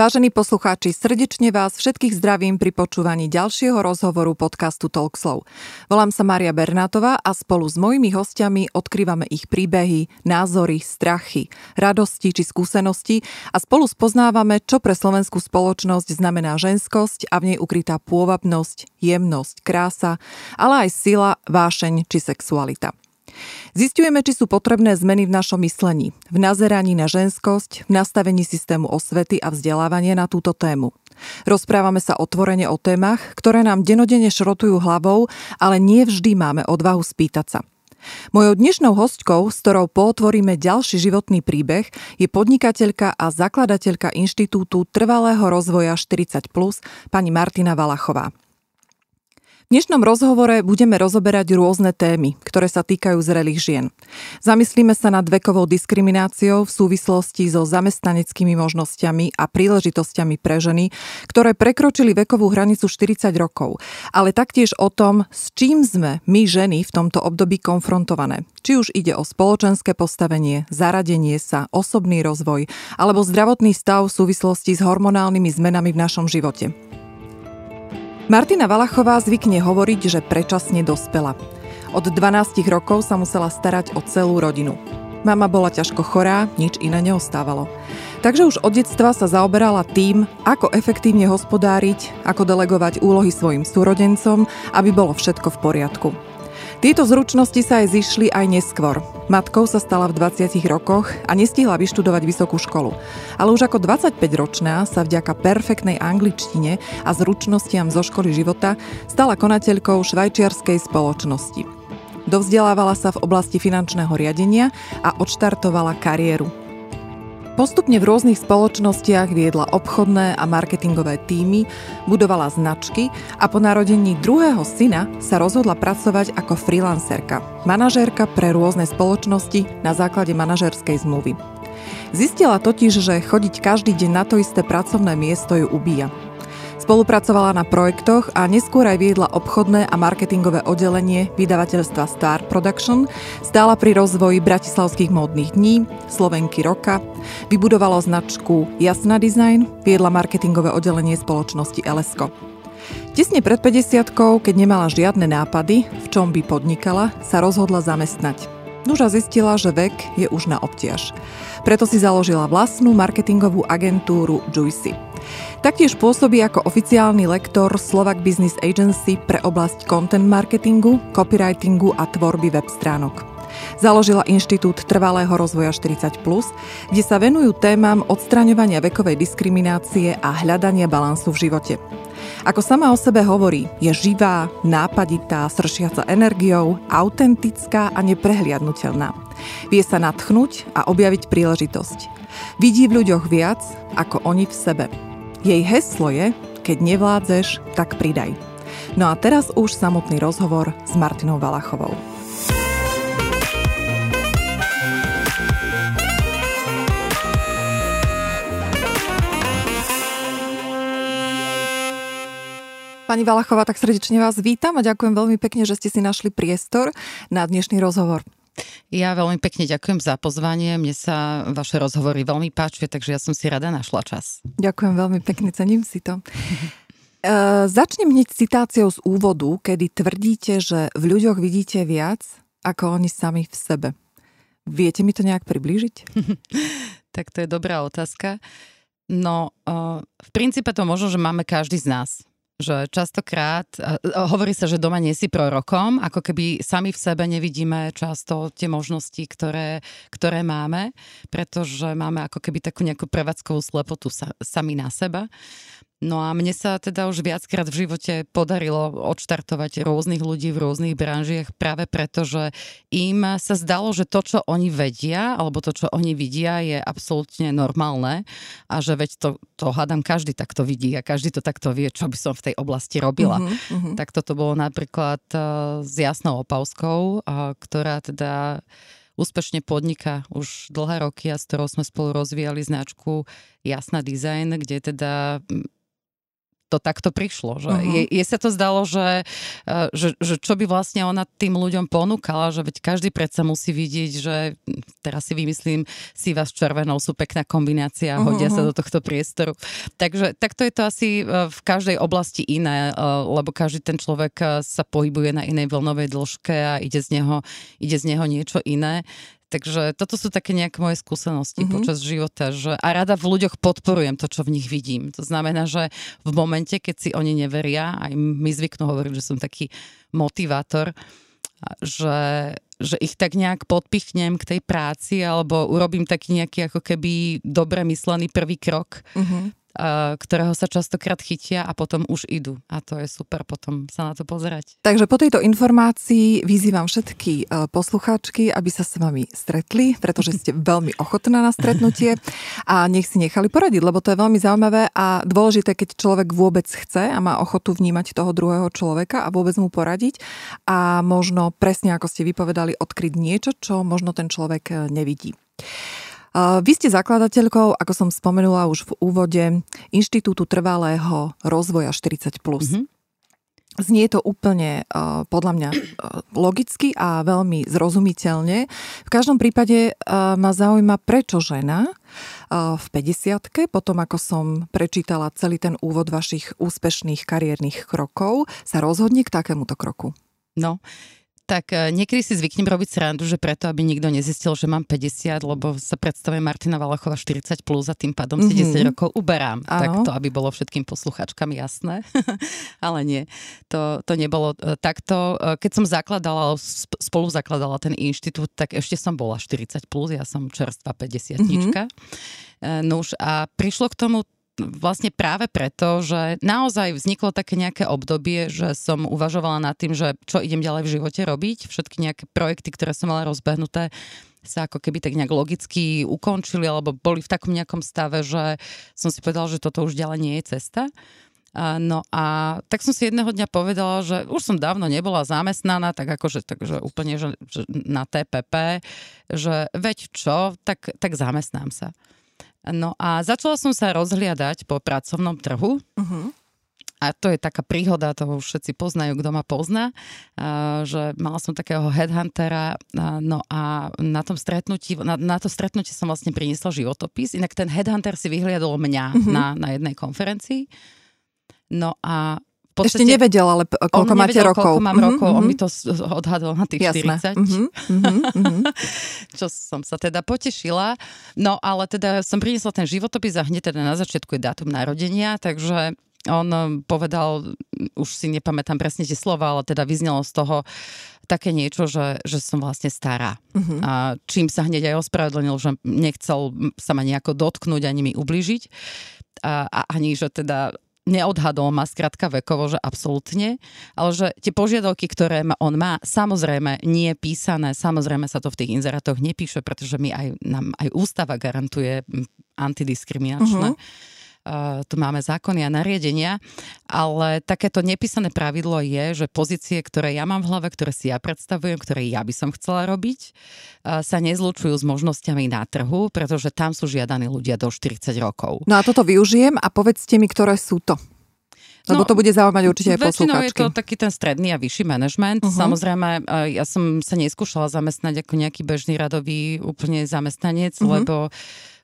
Vážení poslucháči, srdečne vás všetkých zdravím pri počúvaní ďalšieho rozhovoru podcastu Talkslow. Volám sa Mária Bernátová a spolu s mojimi hostiami odkrývame ich príbehy, názory, strachy, radosti či skúsenosti a spolu spoznávame, čo pre slovenskú spoločnosť znamená ženskosť a v nej ukrytá pôvabnosť, jemnosť, krása, ale aj sila, vášeň či sexualita. Zistujeme, či sú potrebné zmeny v našom myslení, v nazeraní na ženskosť, v nastavení systému osvety a vzdelávania na túto tému. Rozprávame sa otvorene o témach, ktoré nám denodene šrotujú hlavou, ale nie vždy máme odvahu spýtať sa. Mojou dnešnou hostkou, s ktorou pootvoríme ďalší životný príbeh, je podnikateľka a zakladateľka Inštitútu trvalého rozvoja 40+, pani Martina Valachová. V dnešnom rozhovore budeme rozoberať rôzne témy, ktoré sa týkajú zrelých žien. Zamyslíme sa nad vekovou diskrimináciou v súvislosti so zamestnaneckými možnosťami a príležitosťami pre ženy, ktoré prekročili vekovú hranicu 40 rokov, ale taktiež o tom, s čím sme my ženy v tomto období konfrontované. Či už ide o spoločenské postavenie, zaradenie sa, osobný rozvoj alebo zdravotný stav v súvislosti s hormonálnymi zmenami v našom živote. Martina Valachová zvykne hovoriť, že predčasne dospela. Od 12 rokov sa musela starať o celú rodinu. Mama bola ťažko chorá, nič iné neostávalo. Takže už od detstva sa zaoberala tým, ako efektívne hospodáriť, ako delegovať úlohy svojim súrodencom, aby bolo všetko v poriadku. Tieto zručnosti sa aj zišli aj neskôr. Matkou sa stala v 20 rokoch a nestihla vyštudovať vysokú školu. Ale už ako 25-ročná sa vďaka perfektnej angličtine a zručnostiam zo školy života stala konateľkou švajčiarskej spoločnosti. Dovzdelávala sa v oblasti finančného riadenia a odštartovala kariéru. Postupne v rôznych spoločnostiach viedla obchodné a marketingové týmy, budovala značky a po narodení druhého syna sa rozhodla pracovať ako freelancerka, manažérka pre rôzne spoločnosti na základe manažerskej zmluvy. Zistila totiž, že chodiť každý deň na to isté pracovné miesto ju ubíja. Spolupracovala na projektoch a neskôr aj viedla obchodné a marketingové oddelenie vydavateľstva Star Production, stála pri rozvoji bratislavských módnych dní, Slovenky roka, vybudovalo značku Jasna Design, viedla marketingové oddelenie spoločnosti Elesko. Tesne pred 50 keď nemala žiadne nápady, v čom by podnikala, sa rozhodla zamestnať. Nuža zistila, že vek je už na obtiaž. Preto si založila vlastnú marketingovú agentúru Juicy. Taktiež pôsobí ako oficiálny lektor Slovak Business Agency pre oblasť content marketingu, copywritingu a tvorby web stránok. Založila Inštitút trvalého rozvoja 40+, kde sa venujú témam odstraňovania vekovej diskriminácie a hľadania balansu v živote. Ako sama o sebe hovorí, je živá, nápaditá, sršiaca energiou, autentická a neprehliadnutelná. Vie sa natchnúť a objaviť príležitosť. Vidí v ľuďoch viac ako oni v sebe. Jej heslo je, keď nevládzeš, tak pridaj. No a teraz už samotný rozhovor s Martinou Valachovou. Pani Valachová, tak srdečne vás vítam a ďakujem veľmi pekne, že ste si našli priestor na dnešný rozhovor. Ja veľmi pekne ďakujem za pozvanie. Mne sa vaše rozhovory veľmi páčia, takže ja som si rada našla čas. Ďakujem veľmi pekne, cením si to. Uh, začnem hneď citáciou z úvodu, kedy tvrdíte, že v ľuďoch vidíte viac, ako oni sami v sebe. Viete mi to nejak priblížiť? tak to je dobrá otázka. No, uh, v princípe to možno, že máme každý z nás že častokrát, hovorí sa, že doma nie si prorokom, ako keby sami v sebe nevidíme často tie možnosti, ktoré, ktoré máme, pretože máme ako keby takú nejakú prevádzkovú slepotu sa, sami na seba. No a mne sa teda už viackrát v živote podarilo odštartovať rôznych ľudí v rôznych branžiach práve preto, že im sa zdalo, že to, čo oni vedia, alebo to, čo oni vidia, je absolútne normálne a že veď to, to hádam, každý takto vidí a každý to takto vie, čo by som v tej oblasti robila. Uh-huh, uh-huh. Tak toto bolo napríklad uh, s Jasnou Opavskou, uh, ktorá teda úspešne podniká už dlhé roky a s ktorou sme spolu rozvíjali značku Jasná design, kde teda to takto prišlo. Že uh-huh. je, je sa to zdalo, že, e, že, že čo by vlastne ona tým ľuďom ponúkala, že veď každý predsa musí vidieť, že teraz si vymyslím, si vás červenou sú pekná kombinácia a hodia uh-huh. sa do tohto priestoru. Takže takto je to asi e, v každej oblasti iné, e, lebo každý ten človek sa pohybuje na inej vlnovej dĺžke a ide z neho, ide z neho niečo iné. Takže toto sú také nejaké moje skúsenosti mm-hmm. počas života. Že, a rada v ľuďoch podporujem to, čo v nich vidím. To znamená, že v momente, keď si oni neveria, aj mi zvyknú hovoriť, že som taký motivátor, že, že ich tak nejak podpichnem k tej práci alebo urobím taký nejaký ako keby dobre myslený prvý krok, mm-hmm ktorého sa častokrát chytia a potom už idú. A to je super potom sa na to pozerať. Takže po tejto informácii vyzývam všetky e, poslucháčky, aby sa s vami stretli, pretože ste veľmi ochotná na stretnutie a nech si nechali poradiť, lebo to je veľmi zaujímavé a dôležité, keď človek vôbec chce a má ochotu vnímať toho druhého človeka a vôbec mu poradiť a možno presne ako ste vypovedali, odkryť niečo, čo možno ten človek e, nevidí. Vy ste zakladateľkou, ako som spomenula už v úvode, Inštitútu trvalého rozvoja 40+. Mm-hmm. Znie to úplne podľa mňa logicky a veľmi zrozumiteľne. V každom prípade ma zaujíma, prečo žena v 50 potom ako som prečítala celý ten úvod vašich úspešných kariérnych krokov, sa rozhodne k takémuto kroku. No, tak e, niekedy si zvyknem robiť srandu, že preto, aby nikto nezistil, že mám 50, lebo sa predstavuje Martina Valachova 40 plus a tým pádom si mm-hmm. 10 rokov uberám. Ano. Tak to, aby bolo všetkým posluchačkám jasné. Ale nie, to, to nebolo e, takto. E, keď som zakladala, spolu zakladala ten inštitút, tak ešte som bola 40 plus, ja som čerstvá 50 mm-hmm. Nuž a prišlo k tomu vlastne práve preto, že naozaj vzniklo také nejaké obdobie, že som uvažovala nad tým, že čo idem ďalej v živote robiť. Všetky nejaké projekty, ktoré som mala rozbehnuté, sa ako keby tak nejak logicky ukončili alebo boli v takom nejakom stave, že som si povedala, že toto už ďalej nie je cesta. No a tak som si jedného dňa povedala, že už som dávno nebola zamestnaná, tak akože takže úplne že, že na TPP, že veď čo, tak, tak zamestnám sa. No a začala som sa rozhliadať po pracovnom trhu. Uh-huh. A to je taká príhoda, toho už všetci poznajú, kto ma pozná, že mala som takého headhuntera, no a na tom stretnutí, na, na to stretnutie som vlastne priniesla životopis, inak ten headhunter si vyhliadol mňa uh-huh. na, na jednej konferencii. No a podstate, Ešte nevedel, ale koľko máte nevedel, rokov. koľko mám mm-hmm. rokov, on mhm. mi to odhadol na tých Jasné. 40. Mm-hmm. Mm-hmm. Čo som sa teda potešila. No ale teda som priniesla ten životopis a hneď teda na začiatku je dátum narodenia, takže on um, povedal, už si nepamätám presne tie slova, ale teda vyznelo z toho také niečo, že, že som vlastne stará. Uh-huh. A čím sa hneď aj ospravedlnil, že nechcel sa ma nejako dotknúť ani mi ubližiť. A, a ani, že teda neodhadol ma skrátka vekovo, že absolútne, ale že tie požiadavky, ktoré on má, samozrejme nie je písané, samozrejme sa to v tých inzerátoch nepíše, pretože mi aj, nám aj ústava garantuje antidiskriminačné. Uh-huh uh, tu máme zákony a nariadenia, ale takéto nepísané pravidlo je, že pozície, ktoré ja mám v hlave, ktoré si ja predstavujem, ktoré ja by som chcela robiť, uh, sa nezlučujú s možnosťami na trhu, pretože tam sú žiadaní ľudia do 40 rokov. No a toto využijem a povedzte mi, ktoré sú to. Lebo no, to bude zaujímať určite aj poslucháčky. je to taký ten stredný a vyšší manažment. Uh-huh. Samozrejme, ja som sa neskúšala zamestnať ako nejaký bežný radový úplne zamestnanec, uh-huh. lebo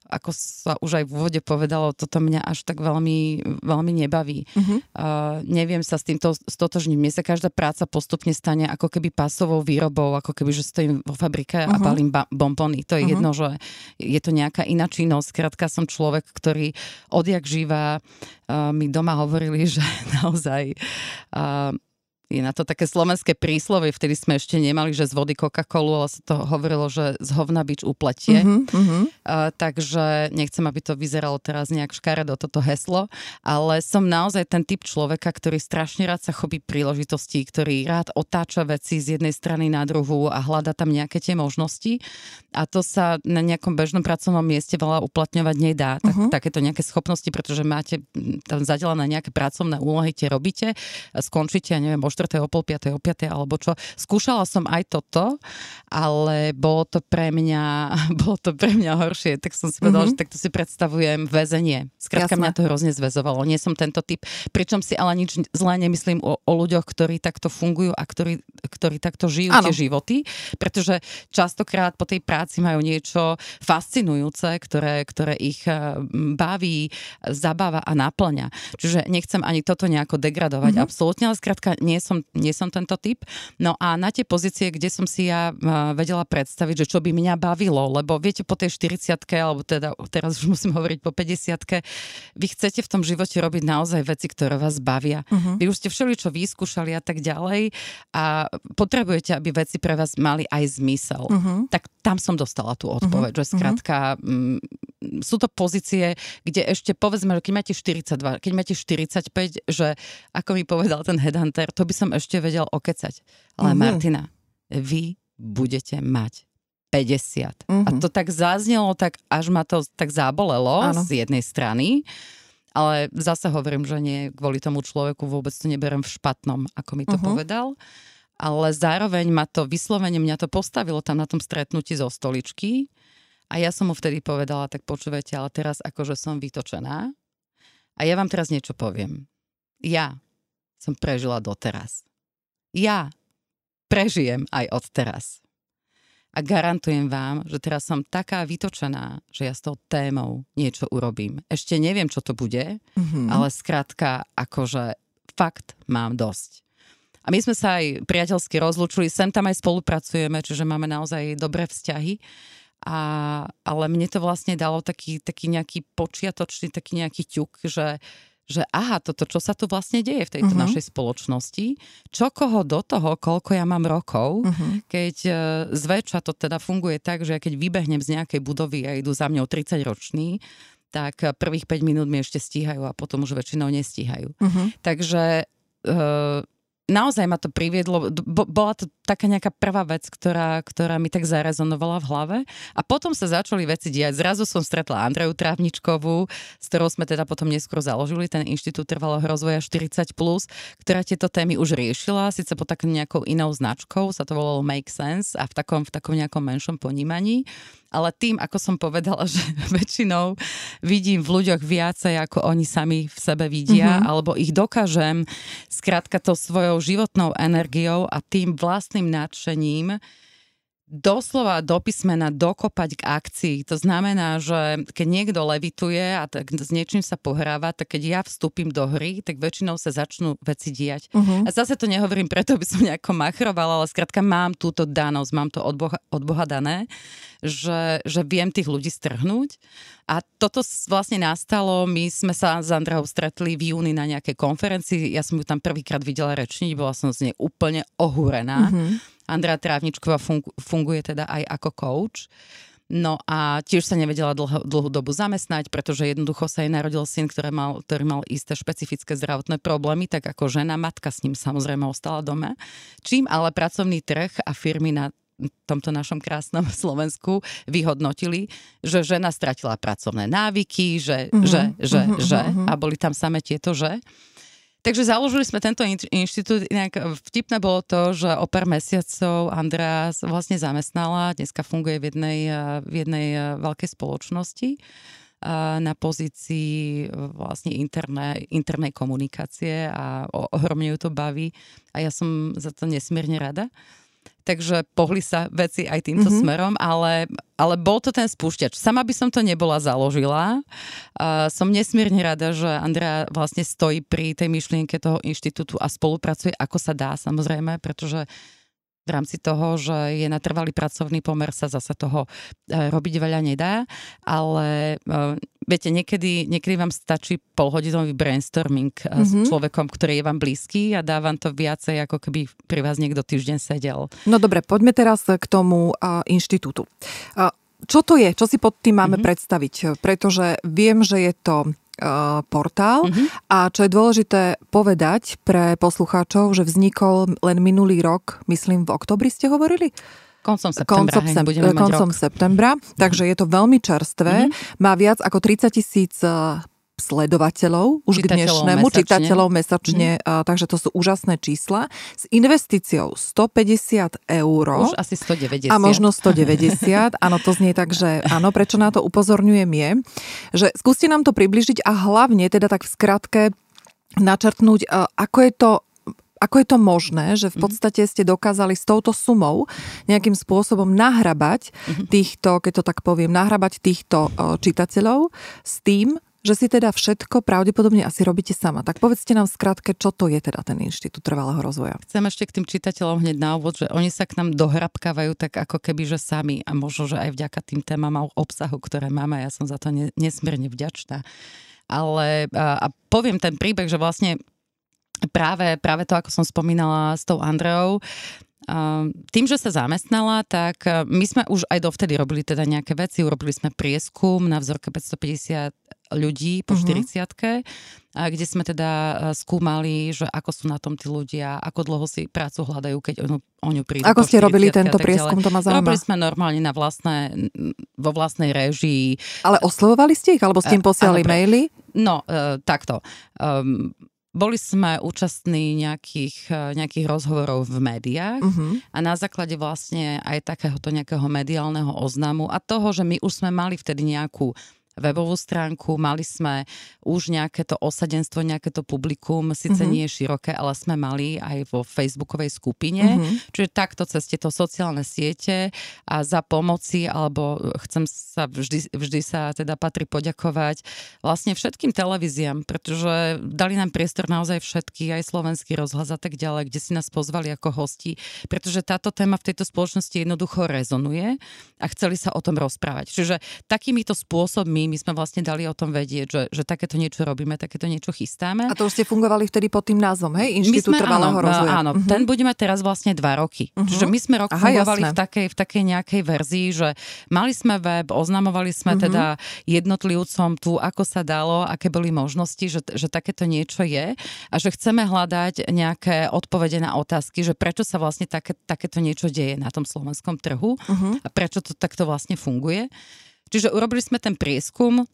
ako sa už aj v úvode povedalo, toto mňa až tak veľmi, veľmi nebaví. Uh-huh. Uh, neviem sa s týmto stotožniť. Mne sa každá práca postupne stane ako keby pasovou výrobou, ako keby, že stojím vo fabrike uh-huh. a balím ba- bombony. To je uh-huh. jedno, že je to nejaká iná činnosť. Krátka som človek, ktorý odjak živá uh, mi doma hovorili, že naozaj uh, je na to také slovenské príslovie, vtedy sme ešte nemali, že z vody Coca-Colu, ale sa to hovorilo, že z hovna bič upletie. Uh-huh, uh-huh. Uh, takže nechcem, aby to vyzeralo teraz nejak škaredo toto heslo, ale som naozaj ten typ človeka, ktorý strašne rád sa chopí príležitostí, ktorý rád otáča veci z jednej strany na druhú a hľada tam nejaké tie možnosti. A to sa na nejakom bežnom pracovnom mieste veľa uplatňovať nedá. Tak, uh-huh. Takéto nejaké schopnosti, pretože máte tam zadelené nejaké pracovné úlohy, tie robíte, skončíte, ja neviem, štvrtej, o pol piatej, o piatej alebo čo. Skúšala som aj toto, ale bolo to pre mňa, bolo to pre mňa horšie, tak som si povedala, mm-hmm. že takto si predstavujem väzenie. Skrátka mňa to hrozne zväzovalo. Nie som tento typ. Pričom si ale nič zlé nemyslím o, o ľuďoch, ktorí takto fungujú a ktorí, ktorí takto žijú ano. tie životy, pretože častokrát po tej práci majú niečo fascinujúce, ktoré, ktoré ich eh, baví, zabáva a naplňa. Čiže nechcem ani toto nejako degradovať, mm-hmm. absolútne, ale skrátka nie som, nie som tento typ. No a na tie pozície, kde som si ja vedela predstaviť, že čo by mňa bavilo, lebo viete, po tej 40 alebo teda teraz už musím hovoriť po 50 vy chcete v tom živote robiť naozaj veci, ktoré vás bavia. Uh-huh. Vy už ste všeličo vyskúšali a tak ďalej a potrebujete, aby veci pre vás mali aj zmysel. Uh-huh. Tak tam som dostala tú odpoveď, uh-huh. že skrátka mm, sú to pozície, kde ešte povedzme, že keď máte 42, keď máte 45, že ako mi povedal ten headhunter, to by som ešte vedel okecať. Ale uh-huh. Martina, vy budete mať 50. Uh-huh. A mhm. to tak zaznelo, tak až ma to tak zabolelo z jednej strany. Ale zase hovorím, že nie kvôli tomu človeku vôbec to neberem v špatnom, ako mi to uh-huh. povedal. Ale zároveň ma to vyslovene, mňa to postavilo tam na tom stretnutí zo stoličky. A ja som mu vtedy povedala, tak počúvajte, ale teraz akože som vytočená. A ja vám teraz niečo poviem. Ja som prežila doteraz. Ja prežijem aj od teraz. A garantujem vám, že teraz som taká vytočená, že ja s tou témou niečo urobím. Ešte neviem, čo to bude, mm-hmm. ale skrátka, akože fakt mám dosť. A my sme sa aj priateľsky rozlúčili, sem tam aj spolupracujeme, čiže máme naozaj dobré vzťahy. A, ale mne to vlastne dalo taký, taký nejaký počiatočný, taký nejaký ťuk, že že aha, toto, čo sa tu vlastne deje v tejto uh-huh. našej spoločnosti, čo koho do toho, koľko ja mám rokov, uh-huh. keď e, zväčša to teda funguje tak, že ja keď vybehnem z nejakej budovy a idú za mňou 30 roční, tak prvých 5 minút mi ešte stíhajú a potom už väčšinou nestíhajú. Uh-huh. Takže e, naozaj ma to priviedlo, bola to taká nejaká prvá vec, ktorá, ktorá mi tak zarezonovala v hlave a potom sa začali veci diať. Zrazu som stretla Andreju Trávničkovú, s ktorou sme teda potom neskôr založili ten Inštitút trvalého rozvoja 40+, ktorá tieto témy už riešila, síce pod takou nejakou inou značkou, sa to volalo Make Sense a v takom, v takom nejakom menšom ponímaní ale tým, ako som povedala, že väčšinou vidím v ľuďoch viacej, ako oni sami v sebe vidia, mm-hmm. alebo ich dokážem skrátka to svojou životnou energiou a tým vlastným nadšením doslova do písmena dokopať k akcii. To znamená, že keď niekto levituje a tak s niečím sa pohráva, tak keď ja vstúpim do hry, tak väčšinou sa začnú veci diať. Uh-huh. A zase to nehovorím preto, aby som nejako machrovala, ale skrátka mám túto danosť, mám to od Boha, od Boha dané, že, že viem tých ľudí strhnúť. A toto vlastne nastalo, my sme sa s Andreou stretli v júni na nejakej konferencii, ja som ju tam prvýkrát videla rečniť, bola som z nej úplne ohúrená. Uh-huh Andrea Trávničková funguje teda aj ako coach. No a tiež sa nevedela dlho, dlhú dobu zamestnať, pretože jednoducho sa jej narodil syn, ktorý mal, ktorý mal isté špecifické zdravotné problémy, tak ako žena, matka s ním samozrejme ostala doma. Čím ale pracovný trh a firmy na tomto našom krásnom Slovensku vyhodnotili, že žena stratila pracovné návyky, že, uh-huh, že, že, uh-huh, že uh-huh. a boli tam same tieto že. Takže založili sme tento inštitút. Inak vtipné bolo to, že o pár mesiacov Andrea vlastne zamestnala, dneska funguje v jednej, v jednej veľkej spoločnosti na pozícii vlastne interné, internej komunikácie a ohromne ju to baví a ja som za to nesmierne rada takže pohli sa veci aj týmto mm-hmm. smerom, ale, ale bol to ten spúšťač. Sama by som to nebola založila. Uh, som nesmierne rada, že Andrea vlastne stojí pri tej myšlienke toho inštitútu a spolupracuje ako sa dá samozrejme, pretože v rámci toho, že je na trvalý pracovný pomer, sa zase toho e, robiť veľa nedá, ale e, viete, niekedy, niekedy vám stačí polhodinový brainstorming mm-hmm. s mhm. človekom, ktorý je vám blízky a dá vám to viacej, ako keby pri vás niekto týždeň sedel. No dobre, poďme teraz k tomu uh, inštitútu. Uh, čo to je? Čo si pod tým máme mm-hmm. predstaviť? Pretože viem, že je to portál. Mm-hmm. A čo je dôležité povedať pre poslucháčov, že vznikol len minulý rok, myslím v oktobri ste hovorili? Koncom septembra. Koncom, sem, hej, koncom septembra, takže je to veľmi čerstvé. Mm-hmm. Má viac ako 30 tisíc eh, sledovateľov už čitateľov k dnešnému, mesačne. čitateľov mesačne, mm. a, takže to sú úžasné čísla. S investíciou 150 eur. Už asi 190. A možno 190. áno, to znie tak, že áno, prečo na to upozorňujem je, že skúste nám to približiť a hlavne teda tak v skratke načrtnúť, ako je to ako je to možné, že v mhm. podstate ste dokázali s touto sumou nejakým spôsobom nahrabať mhm. týchto, keď to tak poviem, nahrabať týchto čitateľov s tým, že si teda všetko pravdepodobne asi robíte sama. Tak povedzte nám skrátke, čo to je teda ten Inštitút trvalého rozvoja. Chcem ešte k tým čitateľom hneď na úvod, že oni sa k nám dohrabkávajú tak ako keby, že sami a možno, že aj vďaka tým témam a obsahu, ktoré máme, ja som za to nesmierne vďačná. Ale a, a poviem ten príbeh, že vlastne práve, práve to, ako som spomínala s tou Andreou, tým, že sa zamestnala, tak e, my sme už aj dovtedy robili teda nejaké veci. Urobili sme prieskum na vzorke 550 ľudí po uh-huh. Mhm. 40 kde sme teda e, skúmali, že ako sú na tom tí ľudia, ako dlho si prácu hľadajú, keď o, o ňu prídu. Ako ste robili tento prieskum, to ma zaujíma. Robili sme normálne na vlastné, vo vlastnej režii. Ale oslovovali ste ich, alebo ste im e, posielali uh, maily? No, uh, takto. Um, boli sme účastní nejakých, eh, nejakých rozhovorov v médiách uh-huh. a na základe vlastne aj takéhoto nejakého mediálneho oznamu a toho, že my už sme mali vtedy nejakú webovú stránku, mali sme už nejaké to osadenstvo, nejaké to publikum, síce uh-huh. nie široké, ale sme mali aj vo facebookovej skupine, uh-huh. čiže takto cez tieto sociálne siete a za pomoci, alebo chcem sa vždy, vždy sa teda patrí poďakovať vlastne všetkým televíziám, pretože dali nám priestor naozaj všetky, aj slovenský rozhlas a tak ďalej, kde si nás pozvali ako hosti, pretože táto téma v tejto spoločnosti jednoducho rezonuje a chceli sa o tom rozprávať. Čiže takýmito spôsobmi my sme vlastne dali o tom vedieť, že, že takéto niečo robíme, takéto niečo chystáme. A to už ste fungovali vtedy pod tým názvom, hej? Inštitút sme, trvalého rozvoja. Áno, uh-huh. ten budeme teraz vlastne dva roky. Uh-huh. Čiže my sme rok Aha, fungovali v takej, v takej nejakej verzii, že mali sme web, oznamovali sme uh-huh. teda jednotlivcom tu, ako sa dalo, aké boli možnosti, že, že takéto niečo je a že chceme hľadať nejaké odpovede na otázky, že prečo sa vlastne také, takéto niečo deje na tom slovenskom trhu uh-huh. a prečo to takto vlastne funguje. Čiže urobili sme ten prieskum,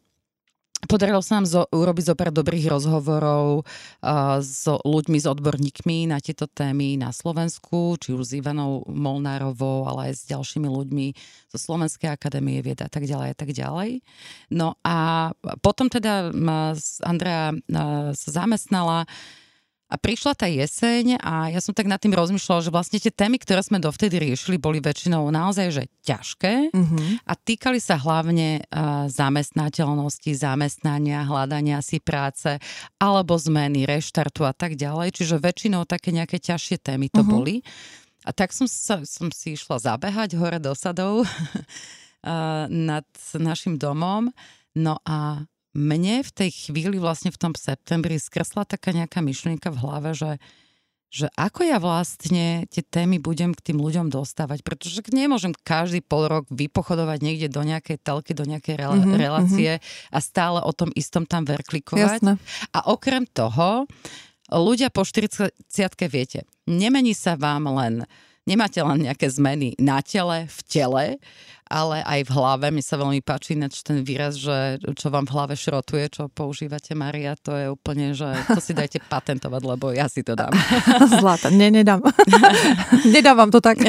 Podarilo sa nám zo, urobiť zo pár dobrých rozhovorov uh, s ľuďmi, s odborníkmi na tieto témy na Slovensku, či už s Ivanou Molnárovou, ale aj s ďalšími ľuďmi zo Slovenskej akadémie vied a tak ďalej a tak ďalej. No a potom teda Andrea sa zamestnala a prišla tá jeseň a ja som tak nad tým rozmýšľala, že vlastne tie témy, ktoré sme dovtedy riešili, boli väčšinou naozaj že ťažké mm-hmm. a týkali sa hlavne uh, zamestnateľnosti, zamestnania, hľadania si práce alebo zmeny, reštartu a tak ďalej. Čiže väčšinou také nejaké ťažšie témy to mm-hmm. boli. A tak som, sa, som si išla zabehať hore do sadov nad našim domom. No a mne v tej chvíli, vlastne v tom septembri, skresla taká nejaká myšlienka v hlave, že, že ako ja vlastne tie témy budem k tým ľuďom dostávať, pretože nemôžem každý pol rok vypochodovať niekde do nejakej telky, do nejakej rel- mm-hmm, relácie mm-hmm. a stále o tom istom tam verklikovať. Jasne. A okrem toho, ľudia po 40 viete, nemení sa vám len nemáte len nejaké zmeny na tele, v tele, ale aj v hlave. Mi sa veľmi páči ináč ten výraz, že čo vám v hlave šrotuje, čo používate, Maria, to je úplne, že to si dajte patentovať, lebo ja si to dám. Zlata, ne, nedám. vám to tak.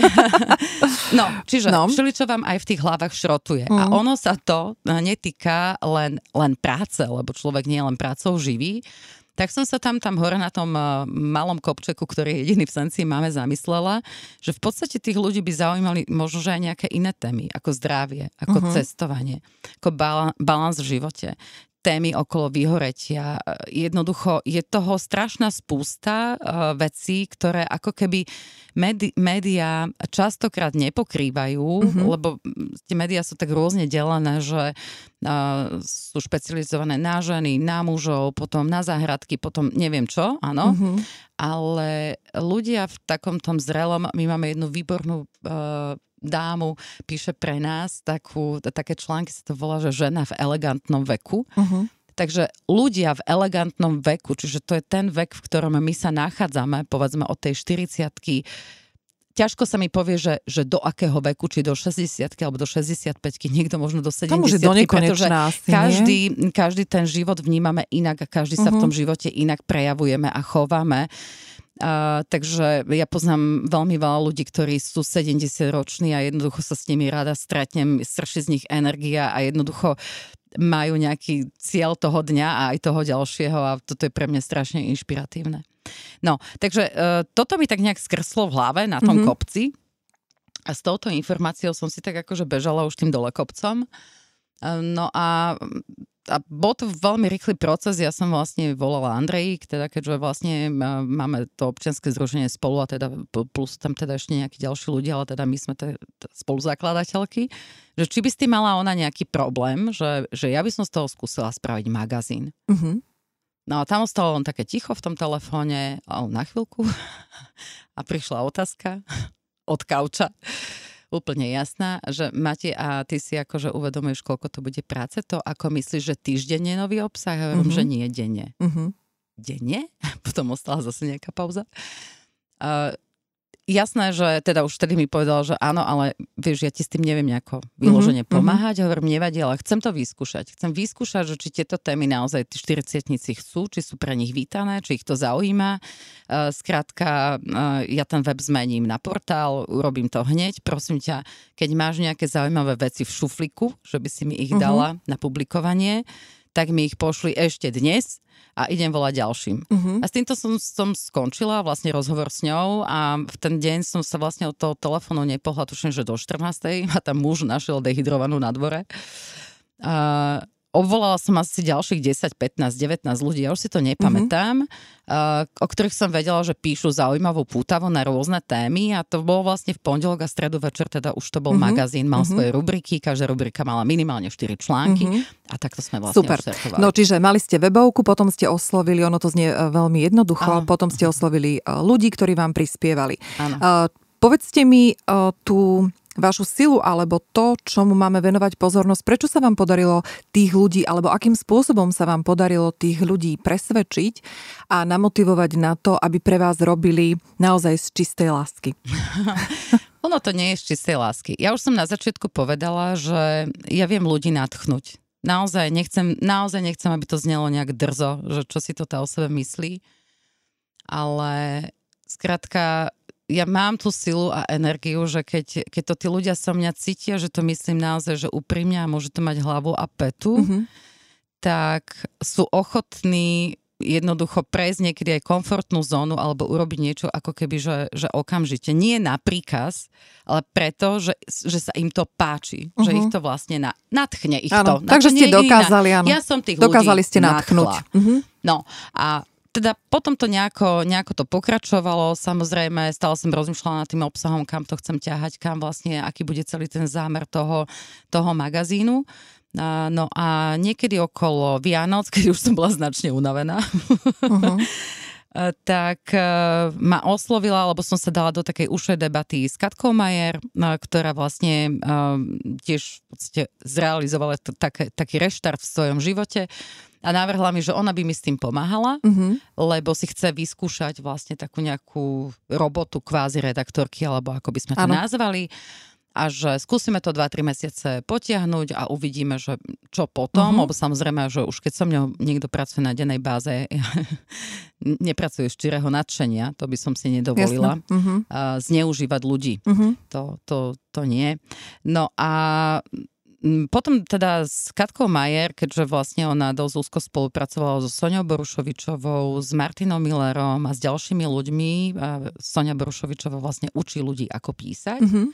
no, čiže no. čo vám aj v tých hlavách šrotuje. Mm. A ono sa to netýka len, len práce, lebo človek nie je len prácou živý, tak som sa tam, tam hore na tom uh, malom kopčeku, ktorý je jediný v Sencii máme, zamyslela, že v podstate tých ľudí by zaujímali možno, že aj nejaké iné témy, ako zdravie, ako uh-huh. cestovanie, ako balans v živote témy okolo vyhoretia. Jednoducho je toho strašná spústa uh, vecí, ktoré ako keby médi- médiá častokrát nepokrývajú, mm-hmm. lebo tie médiá sú tak rôzne delené, že uh, sú špecializované na ženy, na mužov, potom na záhradky, potom neviem čo, áno. Mm-hmm. Ale ľudia v takom tom zrelom, my máme jednu výbornú uh, dámu píše pre nás takú, také články sa to volá, že žena v elegantnom veku. Uh-huh. Takže ľudia v elegantnom veku, čiže to je ten vek, v ktorom my sa nachádzame, povedzme od tej 40 ťažko sa mi povie, že, že do akého veku, či do 60 alebo do 65 niekto možno do 70 To môže do pretože asi, každý, každý ten život vnímame inak a každý sa uh-huh. v tom mhm. živote inak prejavujeme a chováme. Uh, takže ja poznám veľmi veľa ľudí, ktorí sú 70 roční a jednoducho sa s nimi rada stretnem, strší z nich energia a jednoducho majú nejaký cieľ toho dňa a aj toho ďalšieho a toto je pre mňa strašne inšpiratívne. No, takže uh, toto mi tak nejak skrslo v hlave na tom mm-hmm. kopci a s touto informáciou som si tak akože bežala už tým dole kopcom. Uh, no a a bol to veľmi rýchly proces, ja som vlastne volala Andrej, teda keďže vlastne máme to občianske združenie spolu a teda plus tam teda ešte nejakí ďalší ľudia, ale teda my sme teda spoluzakladateľky, že či by s tým mala ona nejaký problém, že, že ja by som z toho skúsila spraviť magazín. Uh-huh. No a tam ostalo len také ticho v tom telefóne, na chvíľku a prišla otázka od kauča úplne jasná, že Mati, a ty si akože uvedomuješ, koľko to bude práce, to ako myslíš, že týždenne nový obsah? Ja uh-huh. že nie, denne. Uh-huh. Denne? Potom ostala zase nejaká pauza. Uh, jasné, že teda už vtedy mi povedal, že áno, ale vieš, ja ti s tým neviem nejako vyložene mm-hmm. pomáhať. Hovorím, nevadí, ale chcem to vyskúšať. Chcem vyskúšať, že či tieto témy naozaj tí 40 chcú, či sú pre nich vítané, či ich to zaujíma. Uh, skrátka, uh, ja ten web zmením na portál, urobím to hneď. Prosím ťa, keď máš nejaké zaujímavé veci v šufliku, že by si mi ich mm-hmm. dala na publikovanie, tak mi ich pošli ešte dnes a idem volať ďalším. Uh-huh. A s týmto som, som skončila vlastne rozhovor s ňou a v ten deň som sa vlastne od toho telefónu nepohla, tuším, že do 14. a tam muž našiel dehydrovanú na dvore. A obvolala som asi ďalších 10, 15, 19 ľudí, ja už si to nepamätám, mm-hmm. uh, o ktorých som vedela, že píšu zaujímavú pútavu na rôzne témy a to bolo vlastne v pondelok a stredu večer, teda už to bol mm-hmm. magazín, mal mm-hmm. svoje rubriky, každá rubrika mala minimálne 4 články mm-hmm. a takto sme vlastne Super. No čiže mali ste webovku, potom ste oslovili, ono to znie e, veľmi jednoducho, Áno. potom ste oslovili e, ľudí, ktorí vám prispievali. Áno. Uh, povedzte mi uh, tú vašu silu alebo to, čomu máme venovať pozornosť. Prečo sa vám podarilo tých ľudí alebo akým spôsobom sa vám podarilo tých ľudí presvedčiť a namotivovať na to, aby pre vás robili naozaj z čistej lásky? ono to nie je z čistej lásky. Ja už som na začiatku povedala, že ja viem ľudí natchnúť. Naozaj nechcem, naozaj nechcem, aby to znelo nejak drzo, že čo si to tá o sebe myslí. Ale skrátka, ja mám tú silu a energiu, že keď, keď to tí ľudia so mňa cítia, že to myslím naozaj, že úprimne a môže to mať hlavu a petu, mm-hmm. tak sú ochotní jednoducho prejsť niekedy aj komfortnú zónu alebo urobiť niečo ako keby, že, že okamžite. Nie na príkaz, ale preto, že, že sa im to páči. Uh-huh. Že mhm. ich to vlastne na, nadchne ich áno, to. Takže ste dokázali, áno. Ja som tých dokázali ľudí ste nadchnúť. Uh-huh. No a teda potom to nejako, nejako to pokračovalo, samozrejme stále som rozmýšľala nad tým obsahom, kam to chcem ťahať, kam vlastne, aký bude celý ten zámer toho, toho magazínu. No a niekedy okolo Vianoc, keď už som bola značne unavená, uh-huh. tak e, ma oslovila, lebo som sa dala do takej ušej debaty s Katkou Majer, ktorá vlastne tiež zrealizovala taký reštart v svojom živote a navrhla mi, že ona by mi s tým pomáhala, mm-hmm. lebo si chce vyskúšať vlastne takú nejakú robotu kvázi redaktorky, alebo ako by sme to ano. nazvali a že skúsime to 2-3 mesiace potiahnuť a uvidíme, že čo potom, uh-huh. lebo samozrejme, že už keď som mňou niekto pracuje na dennej báze, ja nepracuje z čirého nadšenia, to by som si nedovolila, uh-huh. zneužívať ľudí. Uh-huh. To, to, to nie. No a potom teda s Katkou Majer, keďže vlastne ona dosť úzko spolupracovala so Soňou Borušovičovou, s Martinom Millerom a s ďalšími ľuďmi, a Sonia Borušovičová vlastne učí ľudí, ako písať. Mm-hmm.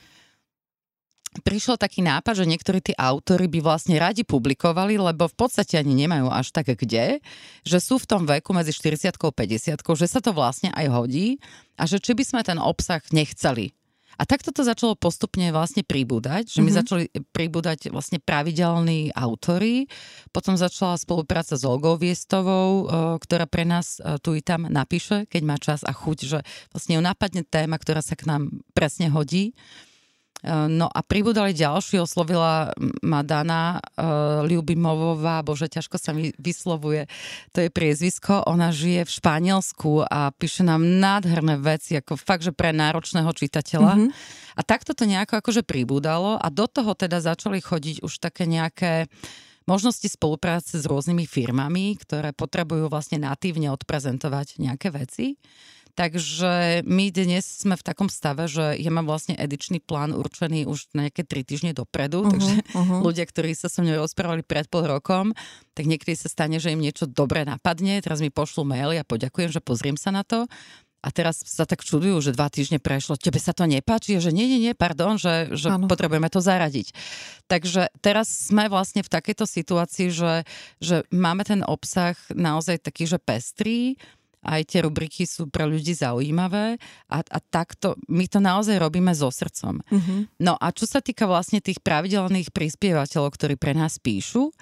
Prišiel taký nápad, že niektorí tí autory by vlastne radi publikovali, lebo v podstate ani nemajú až tak kde, že sú v tom veku medzi 40 a 50, že sa to vlastne aj hodí a že či by sme ten obsah nechceli a takto to začalo postupne vlastne pribúdať, že mi mm-hmm. začali pribúdať vlastne pravidelní autory. Potom začala spolupráca s Olgou Viestovou, ktorá pre nás tu i tam napíše, keď má čas a chuť, že vlastne ju napadne téma, ktorá sa k nám presne hodí. No a pribudali ďalší, oslovila ma Dana uh, Ľubimovová, bože, ťažko sa mi vyslovuje, to je priezvisko. Ona žije v Španielsku a píše nám nádherné veci, ako fakt, že pre náročného čitateľa. Mm-hmm. A takto to nejako akože pribúdalo a do toho teda začali chodiť už také nejaké možnosti spolupráce s rôznymi firmami, ktoré potrebujú vlastne natívne odprezentovať nejaké veci. Takže my dnes sme v takom stave, že ja mám vlastne edičný plán určený už na nejaké tri týždne dopredu, uh-huh, takže uh-huh. ľudia, ktorí sa so mnou rozprávali pred pol rokom, tak niekedy sa stane, že im niečo dobré napadne, teraz mi pošlu mail, ja poďakujem, že pozriem sa na to a teraz sa tak čudujú, že dva týždne prešlo. Tebe sa to nepáči? Že nie, nie, nie, pardon, že, že potrebujeme to zaradiť. Takže teraz sme vlastne v takejto situácii, že, že máme ten obsah naozaj taký, že pestrý, aj tie rubriky sú pre ľudí zaujímavé a, a takto, my to naozaj robíme so srdcom. Mm-hmm. No a čo sa týka vlastne tých pravidelných prispievateľov, ktorí pre nás píšu,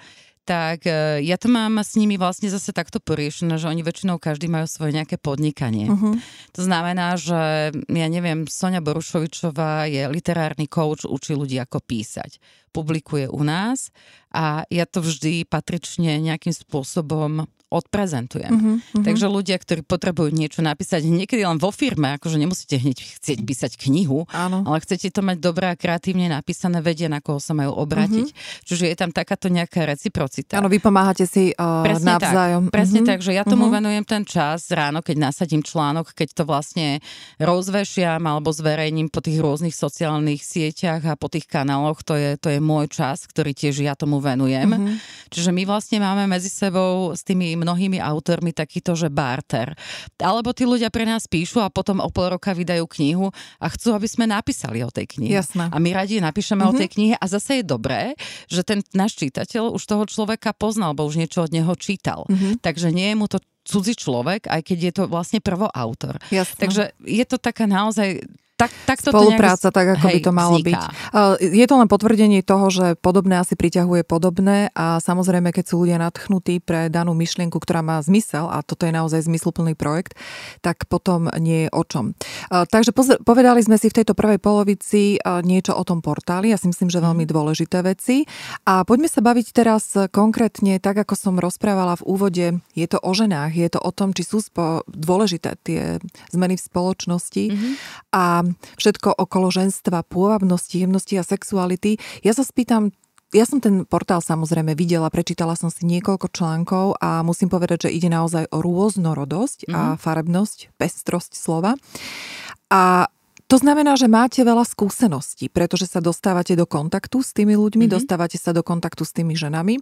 tak e, ja to mám s nimi vlastne zase takto poriešené, že oni väčšinou každý majú svoje nejaké podnikanie. Uh-huh. To znamená, že ja neviem, Sonia Borušovičová je literárny coach, učí ľudí ako písať. Publikuje u nás a ja to vždy patrične nejakým spôsobom odprezentujem. Uh-huh, uh-huh. Takže ľudia, ktorí potrebujú niečo napísať niekedy len vo firme, akože nemusíte hneď chcieť písať knihu, Áno. ale chcete to mať dobré a kreatívne napísané, vedia, na koho sa majú obrátiť. Uh-huh. Čiže je tam takáto nejaká reciprocita. Áno, vy pomáhate si uh, presne navzájom. Tak, presne uh-huh. tak, že ja tomu uh-huh. venujem ten čas ráno, keď nasadím článok, keď to vlastne rozvešiam alebo zverejním po tých rôznych sociálnych sieťach a po tých kanáloch, to je, to je môj čas, ktorý tiež ja tomu venujem. Uh-huh. Čiže my vlastne máme medzi sebou s tými mnohými autormi takýto, že barter. Alebo tí ľudia pre nás píšu a potom o pol roka vydajú knihu a chcú, aby sme napísali o tej knihe. Jasné. A my radi napíšeme mm-hmm. o tej mhm. knihe a zase je dobré, že ten náš čitateľ už toho človeka poznal, bo už niečo od neho čítal. Mm-hmm. Takže nie je mu to cudzí človek, aj keď je to vlastne prvoautor. Jasne. Takže je to taká naozaj tak, tak to Spolupráca, tak ako hej, by to malo vzniká. byť. Je to len potvrdenie toho, že podobné asi priťahuje podobné a samozrejme, keď sú ľudia nadchnutí pre danú myšlienku, ktorá má zmysel a toto je naozaj zmysluplný projekt, tak potom nie je o čom. Takže povedali sme si v tejto prvej polovici niečo o tom portáli, ja si myslím, že veľmi mhm. dôležité veci. A poďme sa baviť teraz konkrétne, tak ako som rozprávala v úvode, je to o ženách, je to o tom, či sú spo- dôležité tie zmeny v spoločnosti mm-hmm. a všetko okolo ženstva, pôvabnosti, jemnosti a sexuality. Ja sa spýtam, ja som ten portál samozrejme videla, prečítala som si niekoľko článkov a musím povedať, že ide naozaj o rôznorodosť mm-hmm. a mhm. farebnosť, pestrosť slova. A to znamená, že máte veľa skúseností, pretože sa dostávate do kontaktu s tými ľuďmi, mm-hmm. dostávate sa do kontaktu s tými ženami.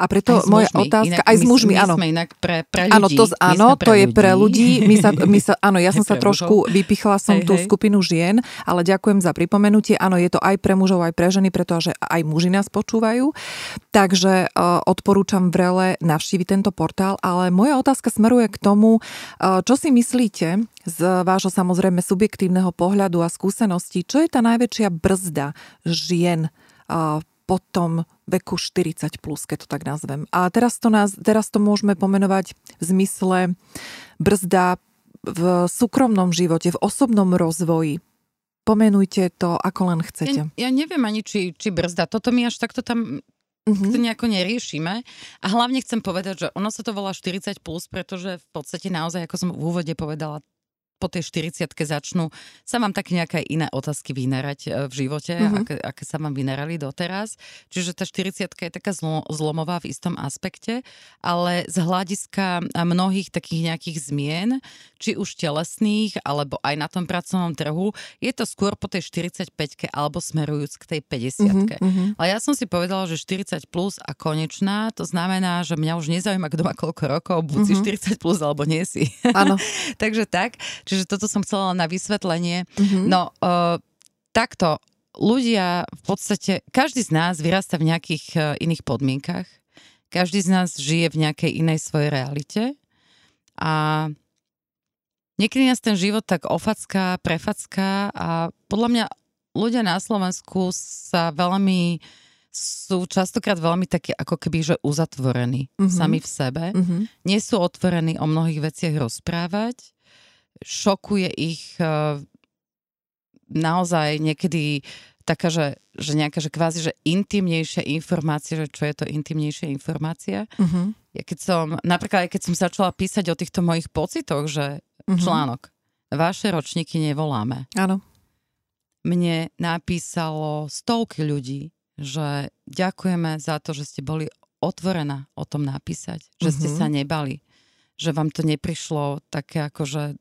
A preto aj moja mužmi. otázka, inak, aj s mužmi, my áno. Sme inak pre, pre ľudí. Áno, to, áno, to je pre ľudí. My sa, my sa, áno, ja som sa trošku vypichla som hej, tú hej. skupinu žien, ale ďakujem za pripomenutie. Áno, je to aj pre mužov, aj pre ženy, pretože aj muži nás počúvajú. Takže uh, odporúčam vrele navštíviť tento portál, ale moja otázka smeruje k tomu, uh, čo si myslíte z vášho samozrejme subjektívneho pohľadu a skúseností, čo je tá najväčšia brzda žien po tom veku 40+, plus, keď to tak nazvem. A teraz to, nás, teraz to môžeme pomenovať v zmysle brzda v súkromnom živote, v osobnom rozvoji. Pomenujte to, ako len chcete. Ja, ja neviem ani, či, či brzda. Toto mi až takto tam mm-hmm. to nejako neriešime. A hlavne chcem povedať, že ono sa to volá 40+, plus, pretože v podstate naozaj, ako som v úvode povedala, po tej 40 začnú sa vám tak nejaké iné otázky vynárať e, v živote, mm-hmm. aké, aké sa vám vynárali doteraz. Čiže tá 40 je taká zlo, zlomová v istom aspekte, ale z hľadiska mnohých takých nejakých zmien, či už telesných, alebo aj na tom pracovnom trhu, je to skôr po tej 45 alebo smerujúc k tej 50 mm-hmm. Ale ja som si povedala, že 40 plus a konečná, to znamená, že mňa už nezaujíma, kto má koľko rokov, buď mm-hmm. si 40 plus alebo nie si. Áno. Takže tak. Čiže toto som chcela na vysvetlenie. Mm-hmm. No, uh, takto, ľudia v podstate, každý z nás vyrasta v nejakých uh, iných podmienkach. Každý z nás žije v nejakej inej svojej realite. A niekedy nás ten život tak ofacká, prefacká a podľa mňa ľudia na Slovensku sa veľmi sú častokrát veľmi také ako keby, že uzatvorení mm-hmm. sami v sebe. Mm-hmm. Nie sú otvorení o mnohých veciach rozprávať šokuje ich eh, naozaj niekedy taká, že, že nejaká, že kvázi, že intimnejšia informácia, že čo je to intimnejšia informácia. Uh-huh. Ja keď som, napríklad aj keď som začala písať o týchto mojich pocitoch, že uh-huh. článok, vaše ročníky nevoláme. Áno. Mne napísalo stovky ľudí, že ďakujeme za to, že ste boli otvorená o tom napísať, že uh-huh. ste sa nebali, že vám to neprišlo také akože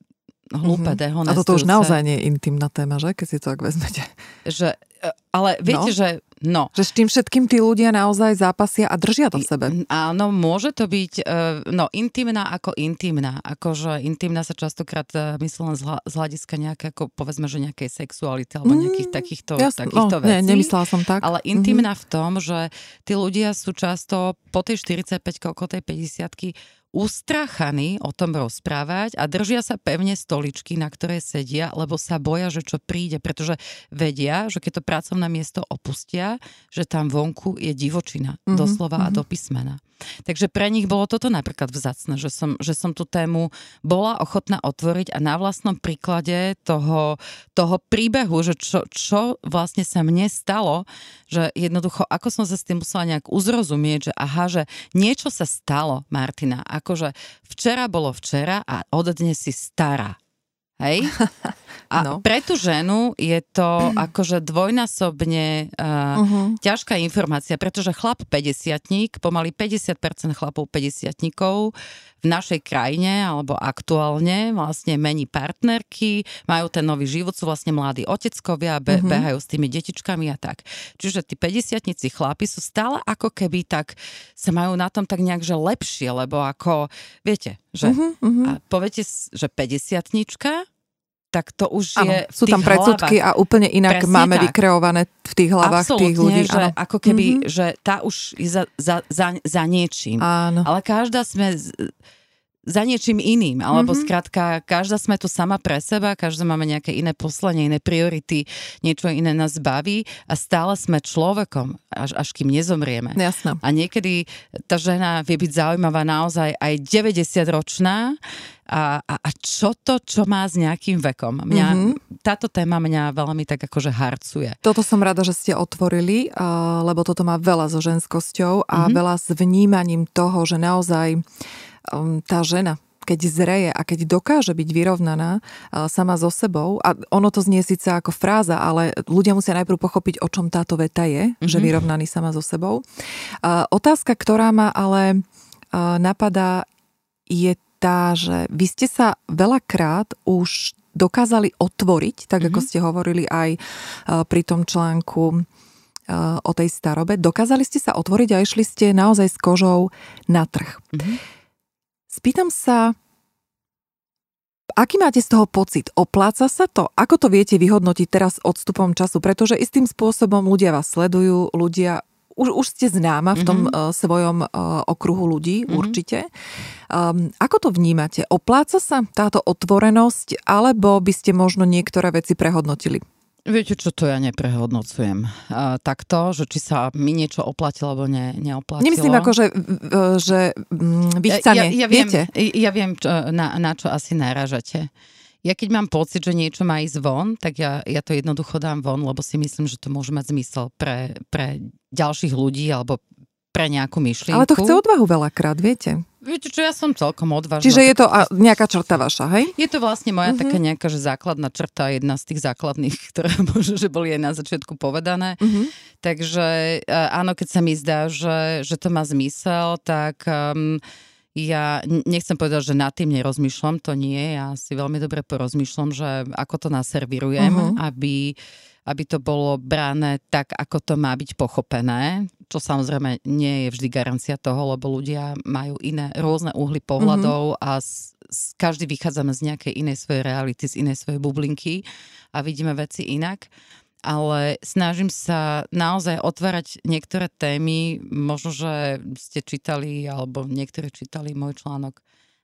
hlúpe, uh-huh. dehonestujúce. A toto už naozaj nie je intimná téma, že? Keď si to tak vezmete. Že, e, ale viete, no. že no. Že s tým všetkým tí ľudia naozaj zápasia a držia to v sebe. Áno, môže to byť, e, no intimná ako intimná. Akože intimná sa častokrát e, myslí len z hľadiska nejaké, ako povedzme, že nejakej sexuality alebo mm, nejakých takýchto, jasn, takýchto no, vecí. Nie, nemyslela som tak. Ale intimná mm-hmm. v tom, že tí ľudia sú často po tej 45 okolo tej 50 ustrachaní o tom rozprávať a držia sa pevne stoličky, na ktoré sedia, lebo sa boja, že čo príde, pretože vedia, že keď to pracovné miesto opustia, že tam vonku je divočina, mm-hmm, doslova mm-hmm. a do písmena. Takže pre nich bolo toto napríklad vzácne, že som, že som tú tému bola ochotná otvoriť a na vlastnom príklade toho, toho príbehu, že čo, čo vlastne sa mne stalo, že jednoducho, ako som sa s tým musela nejak uzrozumieť, že aha, že niečo sa stalo, Martina, akože včera bolo včera a od dnes si stará. Hej? A no. pre tú ženu je to akože dvojnásobne uh, uh-huh. ťažká informácia, pretože chlap 50 pomaly 50% chlapov 50 v našej krajine alebo aktuálne vlastne mení partnerky, majú ten nový život, sú vlastne mladí oteckovia, be- uh-huh. behajú s tými detičkami a tak. Čiže tí 50 chlapi sú stále ako keby tak sa majú na tom tak nejak, že lepšie, lebo ako, viete, že uh-huh, uh-huh. A poviete, že 50 tak to už ano, je sú tam predsudky a úplne inak Presne máme tak. vykreované v tých hlavách Absolutne, tých ľudí. že ako keby, mm-hmm. že tá už je za, za, za, za niečím. Áno. Ale každá sme za niečím iným, alebo mm-hmm. skrátka, každá sme tu sama pre seba, každá máme nejaké iné poslanie, iné priority, niečo iné nás baví a stále sme človekom, až, až kým nezomrieme. Jasné. A niekedy tá žena vie byť zaujímavá naozaj aj 90 ročná a, a, a čo to, čo má s nejakým vekom. Mňa, mm-hmm. Táto téma mňa veľmi tak akože harcuje. Toto som rada, že ste otvorili, uh, lebo toto má veľa so ženskosťou a mm-hmm. veľa s vnímaním toho, že naozaj tá žena, keď zreje a keď dokáže byť vyrovnaná uh, sama so sebou, a ono to znie síce ako fráza, ale ľudia musia najprv pochopiť, o čom táto veta je, mm-hmm. že vyrovnaný sama so sebou. Uh, otázka, ktorá ma ale uh, napadá, je tá, že vy ste sa veľakrát už dokázali otvoriť, tak mm-hmm. ako mhm. ste hovorili aj pri tom článku o tej starobe. Dokázali ste sa otvoriť a išli ste naozaj s kožou na trh. Mm-hmm. Spýtam sa, aký máte z toho pocit? Opláca sa to? Ako to viete vyhodnotiť teraz odstupom času? Pretože istým spôsobom ľudia vás sledujú, ľudia už, už ste známa v tom mm-hmm. uh, svojom uh, okruhu ľudí, mm-hmm. určite. Um, ako to vnímate? Opláca sa táto otvorenosť, alebo by ste možno niektoré veci prehodnotili? Viete, čo to ja neprehodnocujem. Uh, takto, že či sa mi niečo oplatilo, alebo ne, neoplatilo. Nemyslím ako, že, že mm, vychcanie, ja, ja, viem, viete? Ja viem, čo, na, na čo asi náražate. Ja keď mám pocit, že niečo má ísť von, tak ja, ja to jednoducho dám von, lebo si myslím, že to môže mať zmysel pre, pre ďalších ľudí alebo pre nejakú myšlienku. Ale to chce odvahu veľakrát, viete? Viete čo, ja som celkom odvážna. Čiže je to a, nejaká črta vaša, hej? Je to vlastne moja uh-huh. taká nejaká že základná črta, jedna z tých základných, ktoré možno, že boli aj na začiatku povedané. Uh-huh. Takže áno, keď sa mi zdá, že, že to má zmysel, tak... Um, ja nechcem povedať, že nad tým nerozmýšľam, to nie. Ja si veľmi dobre porozmýšľam, že ako to naservirujem, uh-huh. aby, aby to bolo brané tak, ako to má byť pochopené. Čo samozrejme nie je vždy garancia toho, lebo ľudia majú iné rôzne uhly pohľadov uh-huh. a z, z, každý vychádzame z nejakej inej svojej reality, z inej svojej bublinky a vidíme veci inak ale snažím sa naozaj otvárať niektoré témy. Možno, že ste čítali, alebo niektorí čítali môj článok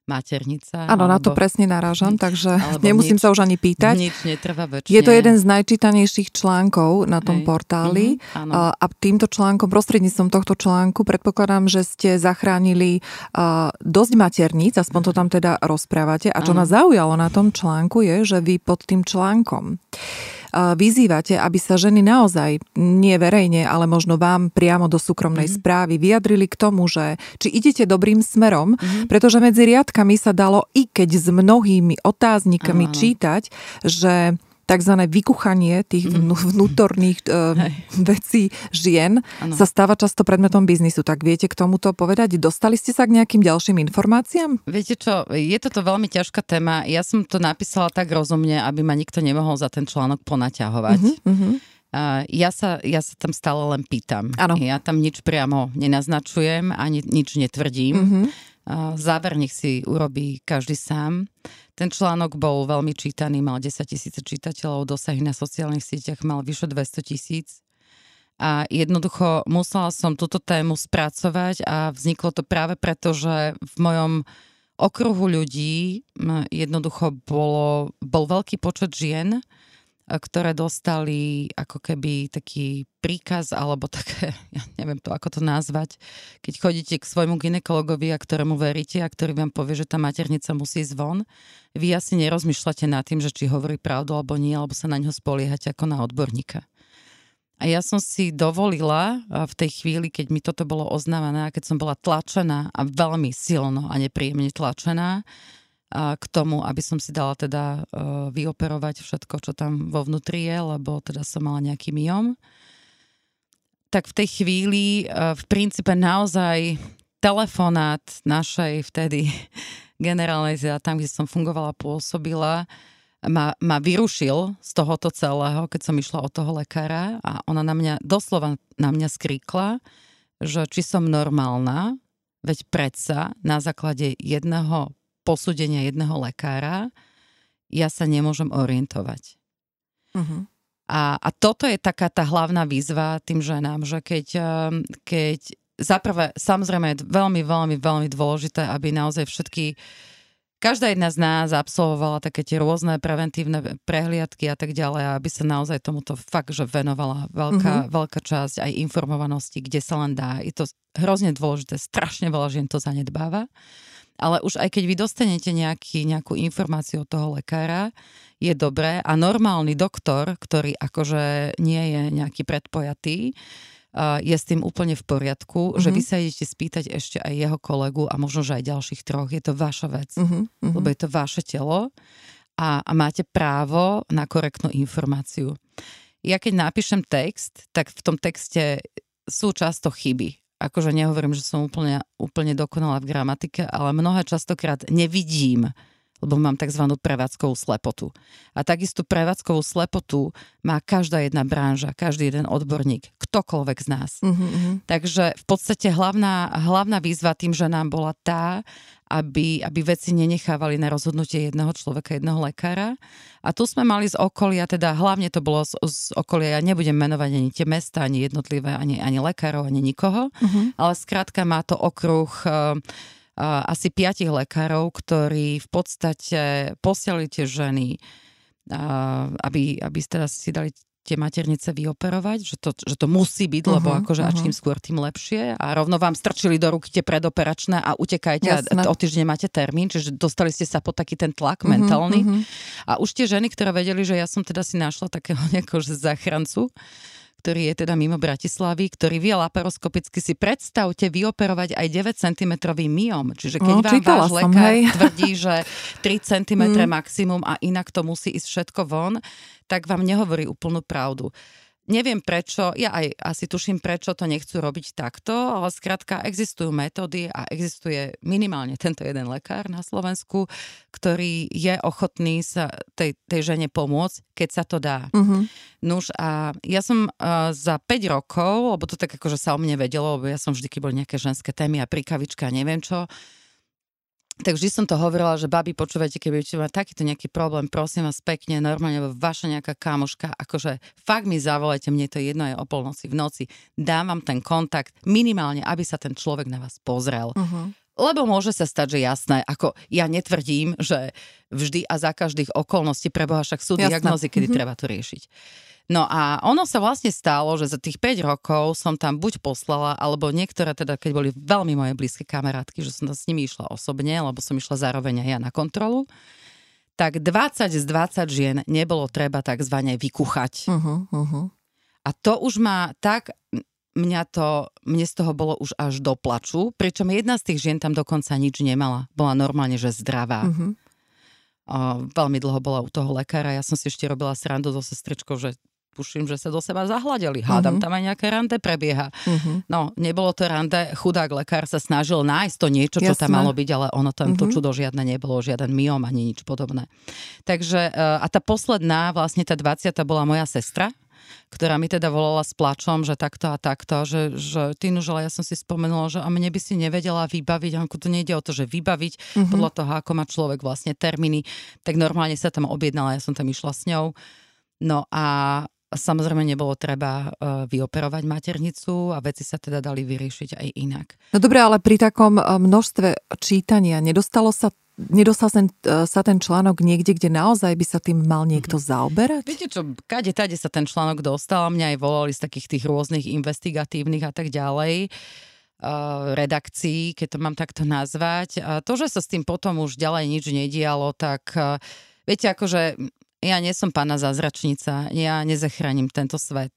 Maternica. Áno, na to presne narážam, takže nemusím nič, sa už ani pýtať. Nič netrvá väčšine. Je to jeden z najčítanejších článkov na tom Hej. portáli mm-hmm, a týmto článkom, prostredníctvom tohto článku predpokladám, že ste zachránili uh, dosť materníc, aspoň to tam teda rozprávate. A čo ano. ma zaujalo na tom článku je, že vy pod tým článkom vyzývate, aby sa ženy naozaj, nie verejne, ale možno vám priamo do súkromnej mm-hmm. správy vyjadrili k tomu, že či idete dobrým smerom, mm-hmm. pretože medzi riadkami sa dalo, i keď s mnohými otáznikami ano, čítať, že tzv. vykuchanie tých mhm. vnútorných uh, vecí žien ano. sa stáva často predmetom biznisu. Tak viete k tomuto povedať? Dostali ste sa k nejakým ďalším informáciám? Viete čo, je toto veľmi ťažká téma. Ja som to napísala tak rozumne, aby ma nikto nemohol za ten článok ponaťahovať. Uh-huh, uh-huh. Uh, ja, sa, ja sa tam stále len pýtam. Ano. Ja tam nič priamo nenaznačujem, ani nič netvrdím. Uh, záver nech si urobí každý sám. Ten článok bol veľmi čítaný, mal 10 tisíc čitateľov, dosahy na sociálnych sieťach mal vyše 200 tisíc. A jednoducho musela som túto tému spracovať a vzniklo to práve preto, že v mojom okruhu ľudí jednoducho bolo, bol veľký počet žien, ktoré dostali ako keby taký príkaz alebo také, ja neviem to, ako to nazvať, keď chodíte k svojmu ginekologovi a ktorému veríte a ktorý vám povie, že tá maternica musí ísť von, vy asi nerozmýšľate nad tým, že či hovorí pravdu alebo nie, alebo sa na ňo spoliehate ako na odborníka. A ja som si dovolila v tej chvíli, keď mi toto bolo oznámené a keď som bola tlačená a veľmi silno a nepríjemne tlačená, k tomu, aby som si dala teda e, vyoperovať všetko, čo tam vo vnútri je, lebo teda som mala nejaký myom. Tak v tej chvíli e, v princípe naozaj telefonát našej vtedy generálnej tam, kde som fungovala, pôsobila, ma, ma vyrušil z tohoto celého, keď som išla od toho lekára a ona na mňa, doslova na mňa skríkla, že či som normálna, veď predsa na základe jedného posúdenia jedného lekára ja sa nemôžem orientovať. Uh-huh. A, a toto je taká tá hlavná výzva tým ženám, že keď, ehm, keď zaprvé, samozrejme je veľmi, veľmi, veľmi dôležité, aby naozaj všetky každá jedna z nás absolvovala také tie rôzne preventívne prehliadky a tak ďalej, aby sa naozaj tomuto fakt, že venovala veľká, uh-huh. veľká časť aj informovanosti, kde sa len dá. Je to hrozne dôležité, strašne veľa žien to zanedbáva ale už aj keď vy dostanete nejaký, nejakú informáciu od toho lekára, je dobré a normálny doktor, ktorý akože nie je nejaký predpojatý, je s tým úplne v poriadku, mm-hmm. že vy mhm. sa idete spýtať ešte aj jeho kolegu a možno, že aj ďalších troch. Je to vaša vec, mm-hmm. lebo je to vaše telo a, a máte právo na korektnú informáciu. Ja keď napíšem text, tak v tom texte sú často chyby akože nehovorím, že som úplne, úplne dokonalá v gramatike, ale mnohé častokrát nevidím, lebo mám tzv. prevádzkovú slepotu. A takisto prevádzkovú slepotu má každá jedna branža, každý jeden odborník, ktokoľvek z nás. Uh-huh. Takže v podstate hlavná, hlavná výzva tým, že nám bola tá, aby, aby veci nenechávali na rozhodnutie jedného človeka, jedného lekára. A tu sme mali z okolia, teda hlavne to bolo z, z okolia, ja nebudem menovať ani tie mesta, ani jednotlivé, ani, ani lekárov, ani nikoho, uh-huh. ale skrátka má to okruh uh, asi piatich lekárov, ktorí v podstate posiali tie ženy, uh, aby, aby teda si dali tie maternice vyoperovať, že to, že to musí byť, uh-huh, lebo akože uh-huh. a čím skôr, tým lepšie. A rovno vám strčili do ruky tie predoperačné a utekajte Jasne. a o týždeň máte termín, čiže dostali ste sa pod taký ten tlak uh-huh, mentálny. Uh-huh. A už tie ženy, ktoré vedeli, že ja som teda si našla takého nejakého záchrancu, ktorý je teda mimo Bratislavy, ktorý vie laparoskopicky si predstavte vyoperovať aj 9 cm myom. Čiže keď no, vám váš som, lekár hej. tvrdí, že 3 cm mm. maximum a inak to musí ísť všetko von, tak vám nehovorí úplnú pravdu. Neviem prečo, ja aj asi tuším, prečo to nechcú robiť takto, ale skrátka existujú metódy a existuje minimálne tento jeden lekár na Slovensku, ktorý je ochotný sa tej, tej žene pomôcť, keď sa to dá. Uh-huh. Nuž a ja som uh, za 5 rokov, lebo to tak akože sa o mne vedelo, lebo ja som vždy, keď boli nejaké ženské témy a prikavička a neviem čo, tak vždy som to hovorila, že babi, počúvajte, keď budete mať takýto nejaký problém, prosím vás pekne, normálne vaša nejaká kamoška, akože fakt mi zavolajte, mne to jedno je o polnoci v noci, dám vám ten kontakt, minimálne, aby sa ten človek na vás pozrel. Uh-huh. Lebo môže sa stať, že jasné, ako ja netvrdím, že vždy a za každých okolností preboha však sú diagnozy, kedy uh-huh. treba to riešiť. No a ono sa vlastne stalo, že za tých 5 rokov som tam buď poslala, alebo niektoré teda, keď boli veľmi moje blízke kamarátky, že som tam s nimi išla osobne, lebo som išla zároveň aj ja na kontrolu, tak 20 z 20 žien nebolo treba takzvané vykuchať. Uh-huh, uh-huh. A to už má tak, mňa to, mne z toho bolo už až do plaču, pričom jedna z tých žien tam dokonca nič nemala. Bola normálne, že zdravá. Uh-huh. O, veľmi dlho bola u toho lekára. Ja som si ešte robila srandu so sestričkou, že tuším, že sa do seba zahľadeli. Hádam, uh-huh. tam aj nejaké rande prebieha. Uh-huh. No, nebolo to rande, chudák lekár sa snažil nájsť to niečo, čo Jasné. tam malo byť, ale ono tam uh-huh. to čudo žiadne nebolo, žiaden myom ani nič podobné. Takže, e, a tá posledná, vlastne tá 20. bola moja sestra, ktorá mi teda volala s plačom, že takto a takto, že, že ty nužela, ja som si spomenula, že a mne by si nevedela vybaviť, ako to nejde o to, že vybaviť uh-huh. podľa toho, ako má človek vlastne termíny, tak normálne sa tam objednala, ja som tam išla s ňou. No a Samozrejme nebolo treba uh, vyoperovať maternicu a veci sa teda dali vyriešiť aj inak. No dobre, ale pri takom e, množstve čítania nedostalo sa Nedostal ten, e, sa ten článok niekde, kde naozaj by sa tým mal niekto mhm. zaoberať? Viete čo, kade tade sa ten článok dostal, mňa aj volali z takých tých rôznych investigatívnych a tak ďalej redakcií, keď to mám takto nazvať. A to, že sa s tým potom už ďalej nič nedialo, tak viete, akože ja nie som pána zázračnica, ja nezachránim tento svet.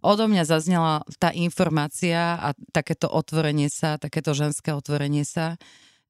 Odo mňa zaznela tá informácia a takéto otvorenie sa, takéto ženské otvorenie sa,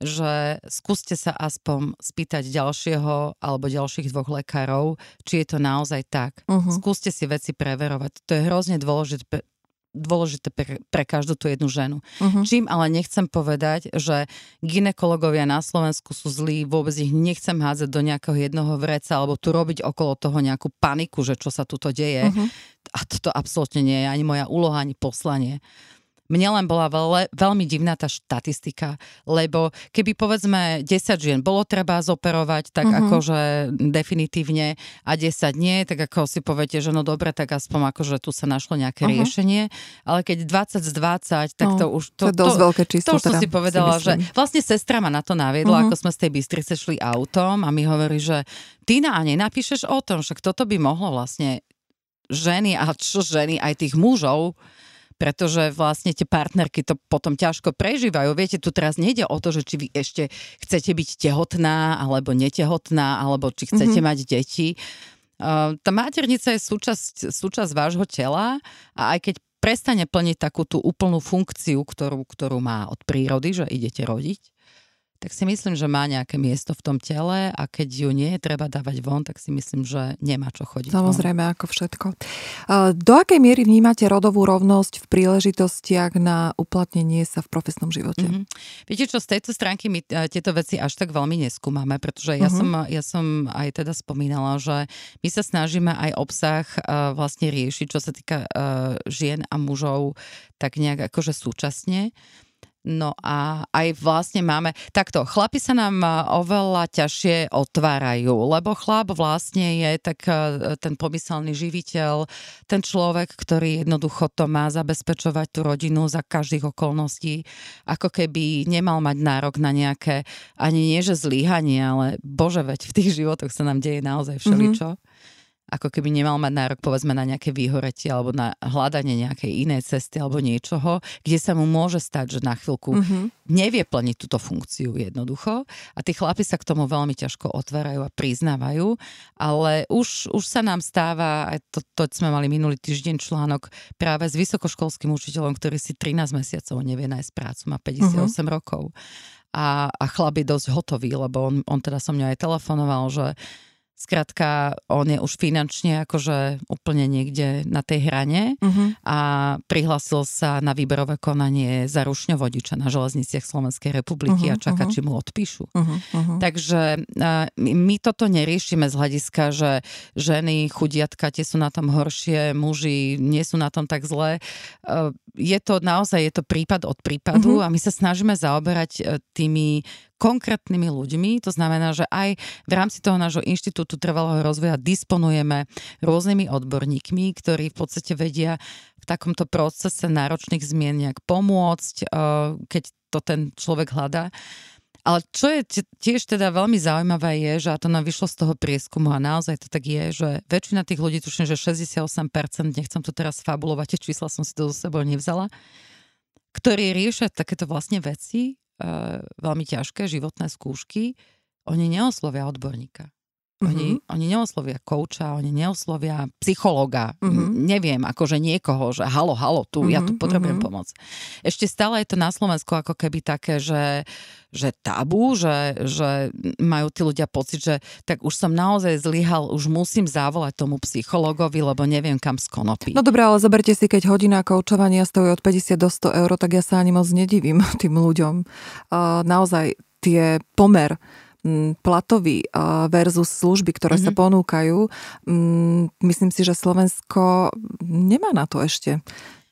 že skúste sa aspoň spýtať ďalšieho alebo ďalších dvoch lekárov, či je to naozaj tak. Uh-huh. Skúste si veci preverovať. To je hrozne dôležité, dôležité pre, pre každú tú jednu ženu. Uh-huh. Čím ale nechcem povedať, že ginekologovia na Slovensku sú zlí, vôbec ich nechcem hádzať do nejakého jednoho vreca alebo tu robiť okolo toho nejakú paniku, že čo sa tuto deje. Uh-huh. A toto absolútne nie je ani moja úloha, ani poslanie. Mne len bola veľ, veľmi divná tá štatistika, lebo keby povedzme 10 žien bolo treba zoperovať, tak uh-huh. akože definitívne a 10 nie, tak ako si poviete, že no dobre, tak aspoň akože tu sa našlo nejaké uh-huh. riešenie, ale keď 20 z 20, tak no, to už... To, to je dosť to, veľké číslo. To už teda, si povedala, si že vlastne sestra ma na to naviedla, uh-huh. ako sme z tej Bystrice šli autom a mi hovorí, že Tina, a nenapíšeš o tom, že toto by mohlo vlastne ženy a čo ženy, aj tých mužov pretože vlastne tie partnerky to potom ťažko prežívajú. Viete, tu teraz nejde o to, že či vy ešte chcete byť tehotná alebo netehotná, alebo či chcete mm-hmm. mať deti. Uh, tá maternica je súčasť, súčasť vášho tela a aj keď prestane plniť takú tú úplnú funkciu, ktorú, ktorú má od prírody, že idete rodiť, tak si myslím, že má nejaké miesto v tom tele a keď ju nie je treba dávať von, tak si myslím, že nemá čo chodiť Samozrejme, von. ako všetko. Do akej miery vnímate rodovú rovnosť v príležitostiach na uplatnenie sa v profesnom živote? Mm-hmm. Viete čo, z tejto stránky my e, tieto veci až tak veľmi neskúmame, pretože ja, mm-hmm. som, ja som aj teda spomínala, že my sa snažíme aj obsah uh, vlastne riešiť, čo sa týka uh, žien a mužov, tak nejak akože súčasne. No a aj vlastne máme, takto, chlapi sa nám oveľa ťažšie otvárajú, lebo chlap vlastne je tak e, ten pomyselný živiteľ, ten človek, ktorý jednoducho to má zabezpečovať tú rodinu za každých okolností, ako keby nemal mať nárok na nejaké, ani nie že zlíhanie, ale bože veď v tých životoch sa nám deje naozaj všeličo. Mm-hmm ako keby nemal mať nárok povedzme na nejaké výhoretie alebo na hľadanie nejakej inej cesty alebo niečoho, kde sa mu môže stať, že na chvíľku mm-hmm. nevie plniť túto funkciu jednoducho a tí chlapi sa k tomu veľmi ťažko otvárajú a priznávajú, ale už, už sa nám stáva, aj to, to sme mali minulý týždeň článok práve s vysokoškolským učiteľom, ktorý si 13 mesiacov nevie nájsť prácu, má 58 mm-hmm. rokov a, a chlap je dosť hotový, lebo on, on teda som mňa aj telefonoval, že Skrátka, on je už finančne akože úplne niekde na tej hrane uh-huh. a prihlásil sa na výberové konanie za rušňovodiča na železniciach Slovenskej republiky uh-huh, a čaká, uh-huh. či mu odpíšu. Uh-huh, uh-huh. Takže my toto neriešime z hľadiska, že ženy, chudiatka, tie sú na tom horšie, muži nie sú na tom tak zlé. Je to naozaj, je to prípad od prípadu uh-huh. a my sa snažíme zaoberať e, tými konkrétnymi ľuďmi. To znamená, že aj v rámci toho nášho inštitútu trvalého rozvoja disponujeme rôznymi odborníkmi, ktorí v podstate vedia v takomto procese náročných zmien nejak pomôcť, eh, keď to ten človek hľadá. Ale čo je tiež teda veľmi zaujímavé je, že a to nám vyšlo z toho prieskumu a naozaj to tak je, že väčšina tých ľudí, tuším, že 68%, nechcem to teraz fabulovať, tie čísla som si to zo sebou nevzala, ktorí riešia takéto vlastne veci, veľmi ťažké životné skúšky, oni neoslovia odborníka. Oni, uh-huh. oni neoslovia kouča, oni neoslovia psychologa, uh-huh. neviem, akože niekoho, že halo, halo, tu, uh-huh. ja tu potrebujem uh-huh. pomoc. Ešte stále je to na Slovensku ako keby také, že, že tabu, že, že majú tí ľudia pocit, že tak už som naozaj zlyhal, už musím zavolať tomu psychologovi, lebo neviem kam skonopí. No dobré, ale zoberte si, keď hodina koučovania stojí od 50 do 100 eur, tak ja sa ani moc nedivím tým ľuďom. Uh, naozaj tie pomer platový versus služby, ktoré mm-hmm. sa mhm. ponúkajú, myslím si, že Slovensko nemá na to ešte.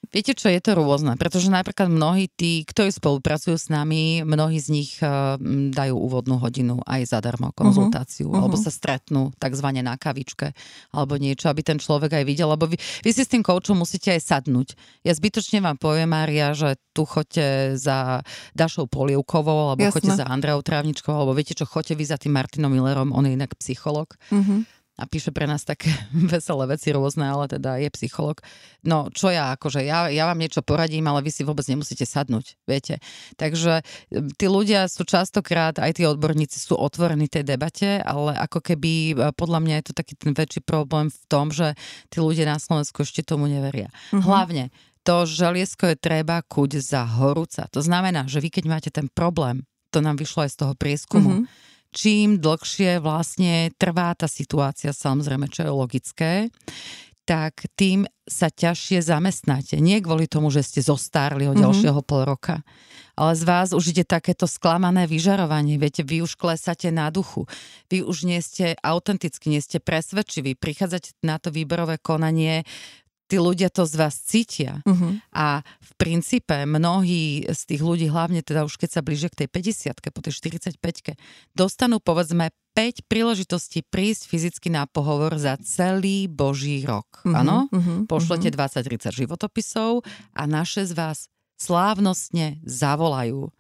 Viete čo, je to rôzne, pretože napríklad mnohí tí, ktorí spolupracujú s nami, mnohí z nich uh, dajú úvodnú hodinu aj zadarmo konzultáciu, uh-huh. alebo sa stretnú takzvané na kavičke, alebo niečo, aby ten človek aj videl, lebo vy, vy si s tým koučom musíte aj sadnúť. Ja zbytočne vám poviem, Mária, že tu choďte za Dašou Polievkovou, alebo Jasne. choďte za Andreou Trávničkovou, alebo viete čo, choďte vy za tým Martinom Millerom, on je inak psycholog. Uh-huh a píše pre nás také veselé veci rôzne, ale teda je psycholog. No čo ja, akože ja, ja vám niečo poradím, ale vy si vôbec nemusíte sadnúť, viete. Takže tí ľudia sú častokrát, aj tí odborníci sú otvorení tej debate, ale ako keby e, podľa mňa je to taký ten väčší problém v tom, že tí ľudia na Slovensku ešte tomu neveria. Mm-hmm. Hlavne to želiesko je treba kuť za horúca. To znamená, že vy keď máte ten problém, to nám vyšlo aj z toho prieskumu, mm-hmm čím dlhšie vlastne trvá tá situácia, samozrejme, čo je logické, tak tým sa ťažšie zamestnáte. Nie kvôli tomu, že ste zostárli o mhm. ďalšieho mm-hmm. pol roka, ale z vás už ide takéto sklamané vyžarovanie. Viete, vy už klesáte na duchu. Vy už nie ste autenticky, nie ste presvedčiví. Prichádzate na to výberové konanie tí ľudia to z vás cítia. Uh-huh. A v princípe mnohí z tých ľudí, hlavne teda už keď sa blíže k tej 50 po tej 45 dostanú povedzme 5 príležitostí prísť fyzicky na pohovor za celý boží rok. Mhm, Áno? Uh-huh, uh-huh, Pošlete uh-huh. 20-30 životopisov a naše z vás slávnostne zavolajú.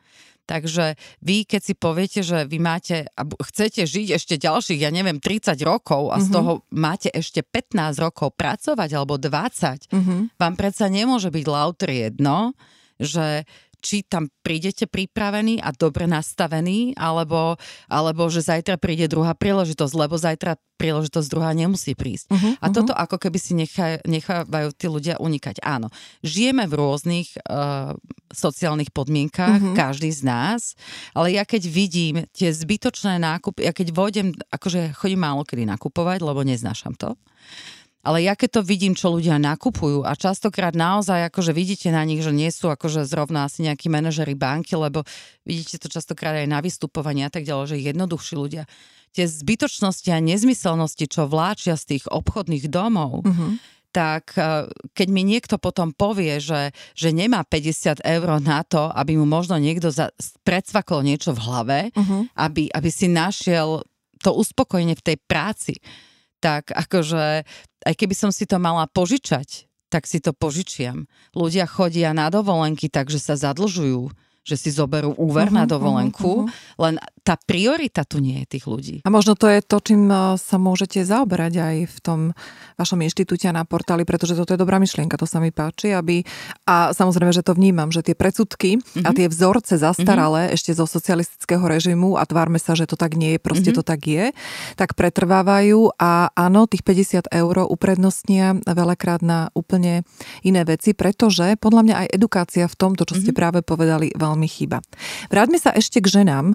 Takže vy, keď si poviete, že vy máte, chcete žiť ešte ďalších, ja neviem, 30 rokov a mm-hmm. z mhm. toho máte ešte 15 rokov pracovať alebo 20, mm-hmm. vám predsa nemôže byť lauter jedno, že či tam prídete pripravení a dobre nastavení, alebo, alebo že zajtra príde druhá príležitosť, lebo zajtra príležitosť druhá nemusí prísť. Uh-huh, a uh-huh. toto ako keby si nechaj, nechávajú tí ľudia unikať. Áno, žijeme v rôznych uh, sociálnych podmienkách, uh-huh. každý z nás, ale ja keď vidím tie zbytočné nákupy, ja keď vojdem, akože chodím málo kedy nakupovať, lebo neznášam to, ale ja keď to vidím, čo ľudia nakupujú a častokrát naozaj akože vidíte na nich, že nie sú akože zrovna asi nejakí manažery banky, lebo vidíte to častokrát aj na vystupovaní a tak ďalej, že jednoduchší ľudia. Tie zbytočnosti a nezmyselnosti, čo vláčia z tých obchodných domov, uh-huh tak e, keď mi niekto potom povie, že, že nemá 50 eur na to, aby mu možno niekto za, predsvaklo niečo v hlave, uh-huh. aby, aby si našiel to uspokojenie v tej práci, tak akože aj keby som si to mala požičať, tak si to požičiam. Ľudia chodia na dovolenky, takže sa zadlžujú že si zoberú úver uh-huh, na dovolenku, uh-huh. len tá priorita tu nie je tých ľudí. A možno to je to, čím e, sa môžete zaoberať aj v tom vašom inštitúte na portáli, pretože toto je dobrá myšlienka, to sa mi páči, aby a samozrejme, že to vnímam, že tie predsudky uh-huh. a tie vzorce zastaralé uh-huh. ešte zo socialistického režimu a tvárme sa, že to tak nie je, proste uh-huh. to tak je, tak pretrvávajú a áno, tých 50 eur uprednostnia veľakrát na úplne iné veci, pretože podľa mňa aj edukácia v tomto, čo ste uh-huh. práve povedali, veľmi veľmi chýba. Vráťme sa ešte k ženám e,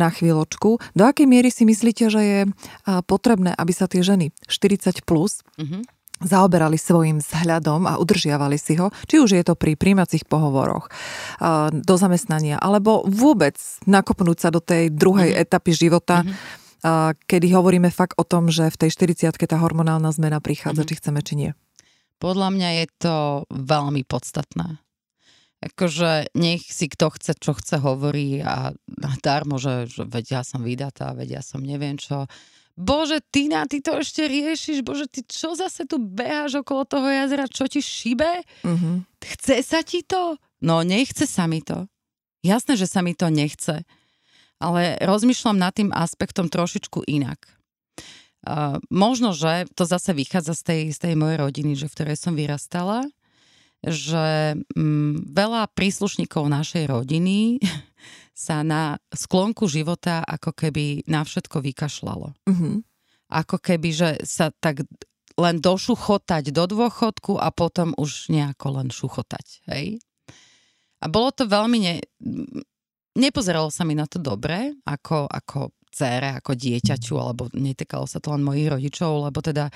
na chvíľočku. Do akej miery si myslíte, že je potrebné, aby sa tie ženy 40 plus mm-hmm zaoberali svojim vzhľadom a udržiavali si ho, či už je to pri príjmacích pohovoroch do zamestnania, alebo vôbec nakopnúť sa do tej druhej mm-hmm. etapy života, mm-hmm. kedy hovoríme fakt o tom, že v tej 40 tá hormonálna zmena prichádza, mm-hmm. či chceme, či nie. Podľa mňa je to veľmi podstatné akože nech si kto chce, čo chce, hovorí a darmo, že, že veď ja som vydatá, veď ja som neviem čo. Bože, ty na ty to ešte riešiš, bože, ty čo zase tu beháš okolo toho jazera, čo ti šibe? Mm-hmm. Chce sa ti to? No, nechce sa mi to. Jasné, že sa mi to nechce. Ale rozmýšľam nad tým aspektom trošičku inak. Uh, možno, že to zase vychádza z tej, z tej mojej rodiny, že v ktorej som vyrastala že mm, veľa príslušníkov našej rodiny sa na sklonku života ako keby na všetko vykašľalo. Mm-hmm. ako keby, že sa tak len došuchotať do dôchodku a potom už nejako len šuchotať, hej? A bolo to veľmi... Ne... Nepozeralo sa mi na to dobre, ako, ako dcere, ako dieťaťu, alebo netýkalo sa to len mojich rodičov, lebo teda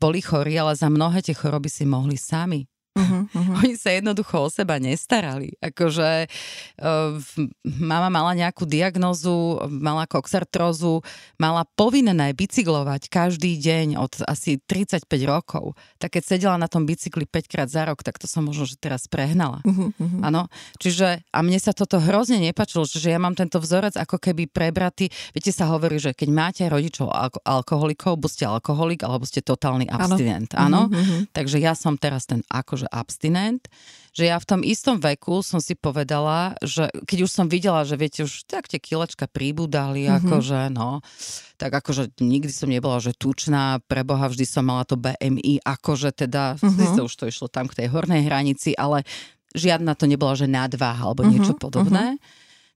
boli chorí, ale za mnohé tie choroby si mohli sami Uh-huh, uh-huh. Oni sa jednoducho o seba nestarali. Akože uh, mama mala nejakú diagnozu, mala koxartrózu, mala povinné bicyklovať každý deň od asi 35 rokov. Tak keď sedela na tom bicykli 5 krát za rok, tak to som možno, že teraz prehnala. Uh-huh, uh-huh. Čiže, a mne sa toto hrozne nepačilo, že ja mám tento vzorec ako keby prebratý. Viete, sa hovorí, že keď máte rodičov alko- alkoholikov, buď ste alkoholik, alebo ste totálny abstinent. Áno. Uh-huh. Takže ja som teraz ten akože abstinent, že ja v tom istom veku som si povedala, že keď už som videla, že viete, už tak tie kilečka pribudali, mm-hmm. akože no, tak akože nikdy som nebola, že tučná, preboha vždy som mala to BMI, akože teda, mm-hmm. už to išlo tam k tej hornej hranici, ale žiadna to nebola, že nadváha alebo niečo mm-hmm. podobné.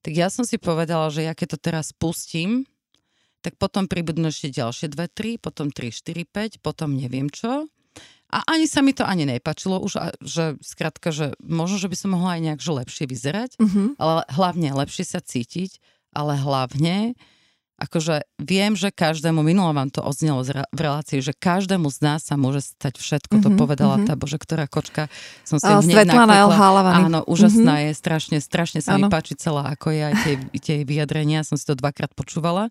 Tak ja som si povedala, že ja keď to teraz pustím, tak potom pribudnú ešte ďalšie dve, tri, potom 3, 4, 5, potom neviem čo. A ani sa mi to ani nepačilo už, že skrátka, že možno, že by som mohla aj nejak že lepšie vyzerať, mm-hmm. ale hlavne lepšie sa cítiť, ale hlavne akože viem, že každému, minulo vám to odznelo v relácii, že každému z nás sa môže stať všetko, mm-hmm, to mhm, povedala mm-hmm. tá, bože, ktorá kočka, som si hneď Svetlana Áno, úžasná mm-hmm. je, strašne, strašne sa ano. mi páči celá, ako je aj tie, tie vyjadrenia, som si to dvakrát počúvala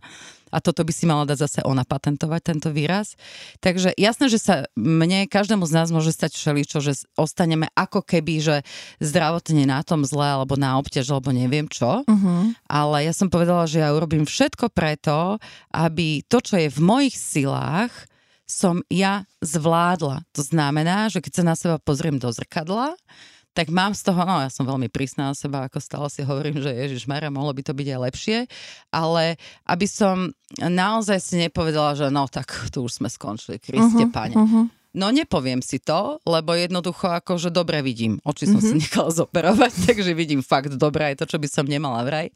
a toto by si mala dať zase ona patentovať, tento výraz. Takže jasné, že sa mne, každému z nás môže stať všeličo, že ostaneme ako keby, že zdravotne na tom zle, alebo na obťaž, alebo neviem čo. Uh-huh. Ale ja som povedala, že ja urobím všetko preto, aby to, čo je v mojich silách, som ja zvládla. To znamená, že keď sa na seba pozriem do zrkadla, tak mám z toho, no ja som veľmi prísna na seba, ako stále si hovorím, že Ježiš Maria, mohlo by to byť aj lepšie, ale aby som naozaj si nepovedala, že no tak tu už sme skončili, Kriste uh-huh, pane. Uh-huh. No nepoviem si to, lebo jednoducho akože dobre vidím. Oči som mm-hmm. si nechala zoperovať, takže vidím fakt dobre aj to, čo by som nemala vraj.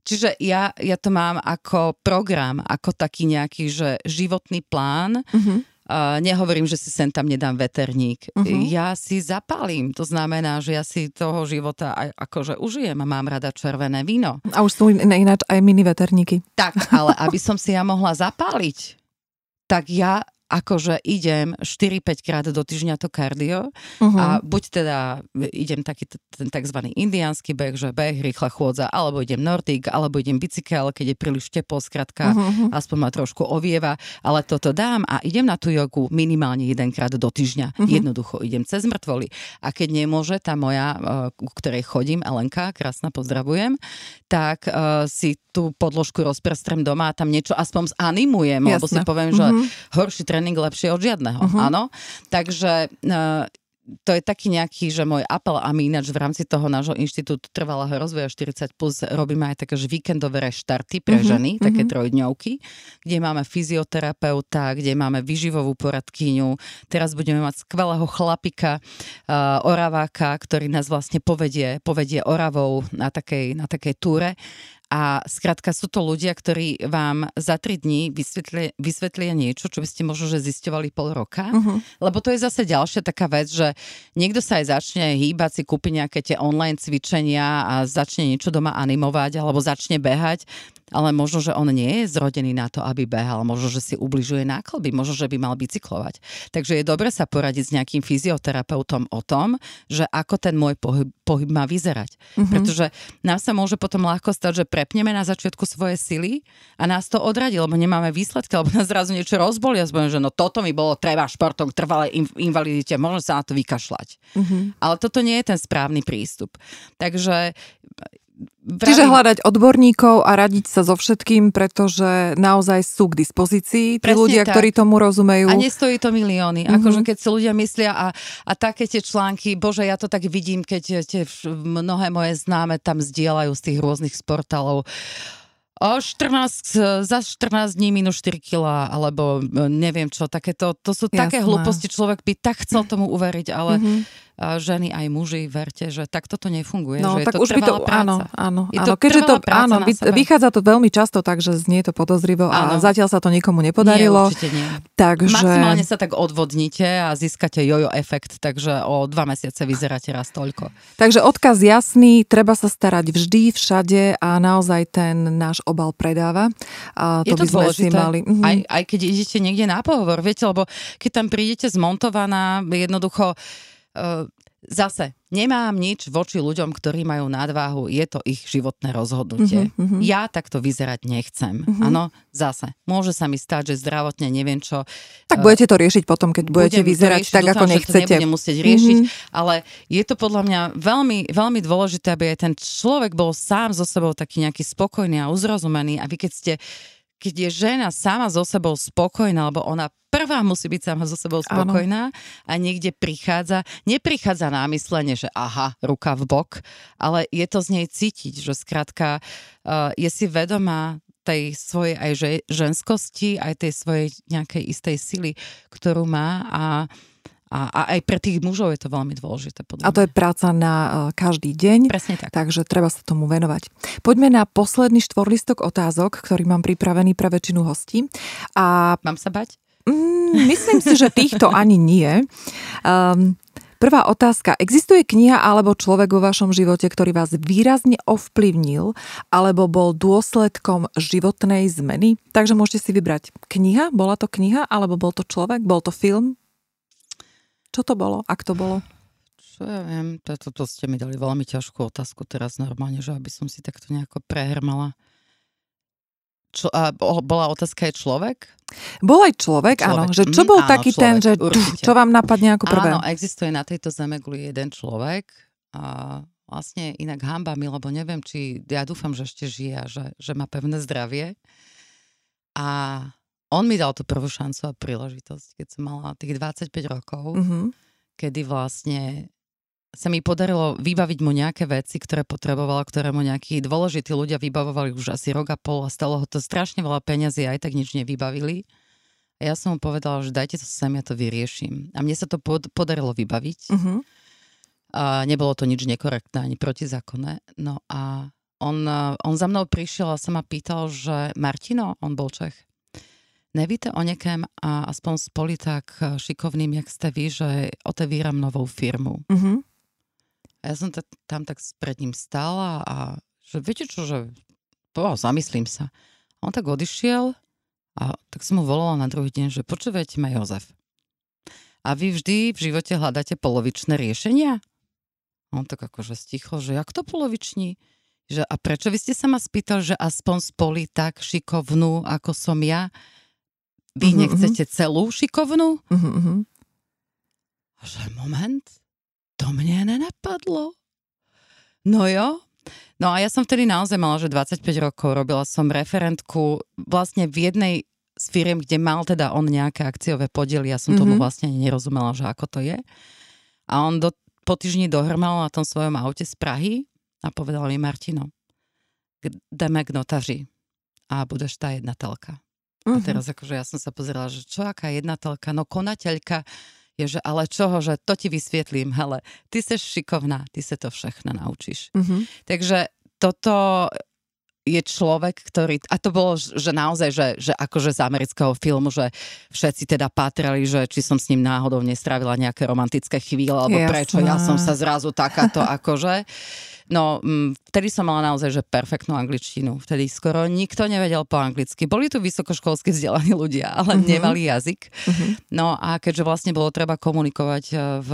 Čiže ja, ja to mám ako program, ako taký nejaký že životný plán, mm-hmm. Uh, nehovorím, že si sem tam nedám veterník. Uh-huh. Ja si zapalím. To znamená, že ja si toho života aj, akože užijem a mám rada červené víno. A už sú ináč aj mini veterníky. Tak, ale aby som si ja mohla zapáliť, tak ja akože idem 4-5 krát do týždňa to kardio uh-huh. a buď teda idem taký ten tzv. indiánsky beh, že beh, rýchla chôdza, alebo idem nordic, alebo idem bicykel, keď je príliš teplo, skratka, uh-huh. aspoň ma trošku ovieva, ale toto dám a idem na tú jogu minimálne jedenkrát do týždňa. Uh-huh. Jednoducho idem cez mŕtvoly. A keď nemôže tá moja, eh, ku ktorej chodím, Elenka, krásna, pozdravujem, tak uh, si tú podložku rozprestrem doma a tam niečo aspoň zanimujem, Jasne. lebo si poviem, že uh-huh. horší tréning lepšie od žiadneho. Uh-huh. Áno. Takže uh, to je taký nejaký, že môj apel a my ináč v rámci toho nášho inštitútu trvalého rozvoja 40 plus robíme aj také, že víkendové reštarty pre uh-huh, ženy, uh-huh. také trojdňovky, kde máme fyzioterapeuta, kde máme vyživovú poradkyňu. Teraz budeme mať skvelého chlapika, uh, oraváka, ktorý nás vlastne povedie, povedie oravou na takej, na takej túre a skrátka sú to ľudia, ktorí vám za tri dní vysvetlia, vysvetlia niečo, čo by ste možno že zisťovali pol roka. Uh-huh. Lebo to je zase ďalšia taká vec, že niekto sa aj začne hýbať, si kúpi nejaké tie online cvičenia a začne niečo doma animovať alebo začne behať ale možno, že on nie je zrodený na to, aby behal, možno, že si ubližuje náklby, možno, že by mal bicyklovať. Takže je dobre sa poradiť s nejakým fyzioterapeutom o tom, že ako ten môj pohyb, pohyb má vyzerať. Mm-hmm. Pretože nás sa môže potom ľahko stať, že prepneme na začiatku svoje sily a nás to odradí, lebo nemáme výsledky, alebo nás zrazu niečo rozbolí a zbojím, že no toto mi bolo treba športom k trvalej invalidite, možno sa na to vykašľať. Mm-hmm. Ale toto nie je ten správny prístup. Takže Vravím. Čiže hľadať odborníkov a radiť sa so všetkým, pretože naozaj sú k dispozícii tí Presne ľudia, tak. ktorí tomu rozumejú. A nestojí to milióny. Mm-hmm. Akože keď si ľudia myslia a, a také tie články, bože, ja to tak vidím, keď tie mnohé moje známe tam zdieľajú z tých rôznych sportálov. O 14, za 14 dní minus 4 kg, alebo e, neviem čo, takéto, to sú Jasné. také hlúposti, človek by tak chcel tomu uveriť, ale mm-hmm ženy aj muži, verte, že takto to nefunguje. No, že tak to už by to, práca. áno, áno, Je áno. to Keďže to, áno, vy, vychádza to veľmi často, takže znie to podozrivo a Áno. zatiaľ sa to nikomu Nie, nepodarilo. určite nie. takže... Maximálne sa tak odvodnite a získate jojo efekt, takže o dva mesiace vyzeráte raz toľko. Takže odkaz jasný, treba sa starať vždy, všade a naozaj ten náš obal predáva. A to Je to by sme si dôležité, mali. Mhm. aj, aj keď idete niekde na pohovor, viete, lebo keď tam prídete zmontovaná, jednoducho zase nemám nič voči ľuďom, ktorí majú nadváhu, je to ich životné rozhodnutie. Mhm, mhm. Ja takto vyzerať nechcem. Mhm. Áno, zase. Môže sa mi stať, že zdravotne neviem čo. Tak eh, budete to riešiť potom, keď budete budem vyzerať riešiť, tak, dúfam, ako nechcete. To nebudem musieť riešiť, Mhm. ale je to podľa mňa veľmi, veľmi dôležité, aby aj ten človek bol sám so sebou taký nejaký spokojný a uzrozumený. A vy keď ste keď je žena sama so sebou spokojná, lebo ona prvá musí byť sama so sebou spokojná a niekde prichádza, neprichádza na myslenie, že aha, ruka v bok, ale je to z nej cítiť, že skrátka uh, je si vedomá tej svojej aj že, ženskosti, aj tej svojej nejakej istej sily, ktorú má a a, a aj pre tých mužov je to veľmi dôležité. Podľa A to je práca na uh, každý deň. Presne tak. Takže treba sa tomu venovať. Poďme na posledný štvorlistok otázok, ktorý mám pripravený pre väčšinu hostí. A Mám sa bať? mm, myslím si, že týchto ani nie. Um, Prvá otázka. Existuje kniha alebo človek vo vašom živote, ktorý vás výrazne ovplyvnil alebo bol dôsledkom životnej zmeny? Takže môžete si vybrať kniha, bola to kniha, alebo bol to človek, bol to film? Čo to bolo, ak to bolo? Čo ja viem, to, to, ste mi dali veľmi ťažkú otázku teraz normálne, že aby som si takto nejako prehrmala. Čo, a bo- bola otázka je človek? Bol aj človek, áno. Človek. Že čo Mhm, bol áno, taký ten, človek, že určite. čo vám napadne ako prvé? Áno, existuje na tejto zemeguli jeden človek a vlastne inak hamba mi, lebo neviem, či, ja dúfam, že ešte žije a že, že má pevné zdravie. A on mi dal tú prvú šancu a príležitosť, keď som mala tých 25 rokov. Mhm. kedy vlastne sa mi podarilo vybaviť mu nejaké veci, ktoré potreboval, ktoré mu nejakí dôležití ľudia vybavovali už asi rok a pol a stalo ho to strašne veľa peňazí a aj tak nič nevybavili. A ja som mu povedala, že dajte to sem, ja to vyrieším. A mne sa to pod- podarilo vybaviť. Mhm. A nebolo to nič nekorektné ani protizákonné. No a on, on za mnou prišiel a sa ma pýtal, že Martino, on bol Čech, nevíte o niekém a aspoň spoli tak eh, šikovným, jak ste vy, že otevíram novou firmu. Mhm. A ja som ta, tam tak pred ním stála a že viete čo, že po, zamyslím sa. A on tak odišiel a tak som mu volala na druhý deň, že počúvajte ma Jozef. A vy vždy v živote hľadáte polovičné riešenia? A on tak akože stichol, že jak to poloviční? Že, a prečo vy ste sa ma spýtal, že aspoň spoli tak šikovnú, ako som ja? Vy mhm. nechcete celú šikovnú? Mhm, mhm. Že moment, to mne nenapadlo. No jo. No a ja som vtedy naozaj mala, že 25 rokov, robila som referentku vlastne v jednej z firiem, kde mal teda on nejaké akciové podiely, ja som tomu Mhm. vlastne ani nerozumela, že ako to je. A on do, po týždni dohrmal na tom svojom aute z Prahy a povedal mi, Martino, jdeme k notaři a budeš tá jednatelka. A Mhm. teraz akože ja som sa pozerala, že čo aká jednatelka, no konateľka je, že ale čoho, že to ti vysvietlím, hele, ty seš šikovná, ty sa to všechno naučíš. Mhm. Takže toto je človek, ktorý, a to bolo, že naozaj, že, že akože z amerického filmu, že všetci teda patrali, že či som s ním náhodou nestrávila nejaké romantické chvíle, alebo Jasné. prečo ja som sa zrazu takáto akože. No, mm, vtedy som mala naozaj, že perfektnú angličtinu. Vtedy skoro nikto nevedel po anglicky. Boli tu vysokoškolsky vzdelaní ľudia, ale Mhm. nemali jazyk. Mhm. No a keďže vlastne bolo treba komunikovať e, v,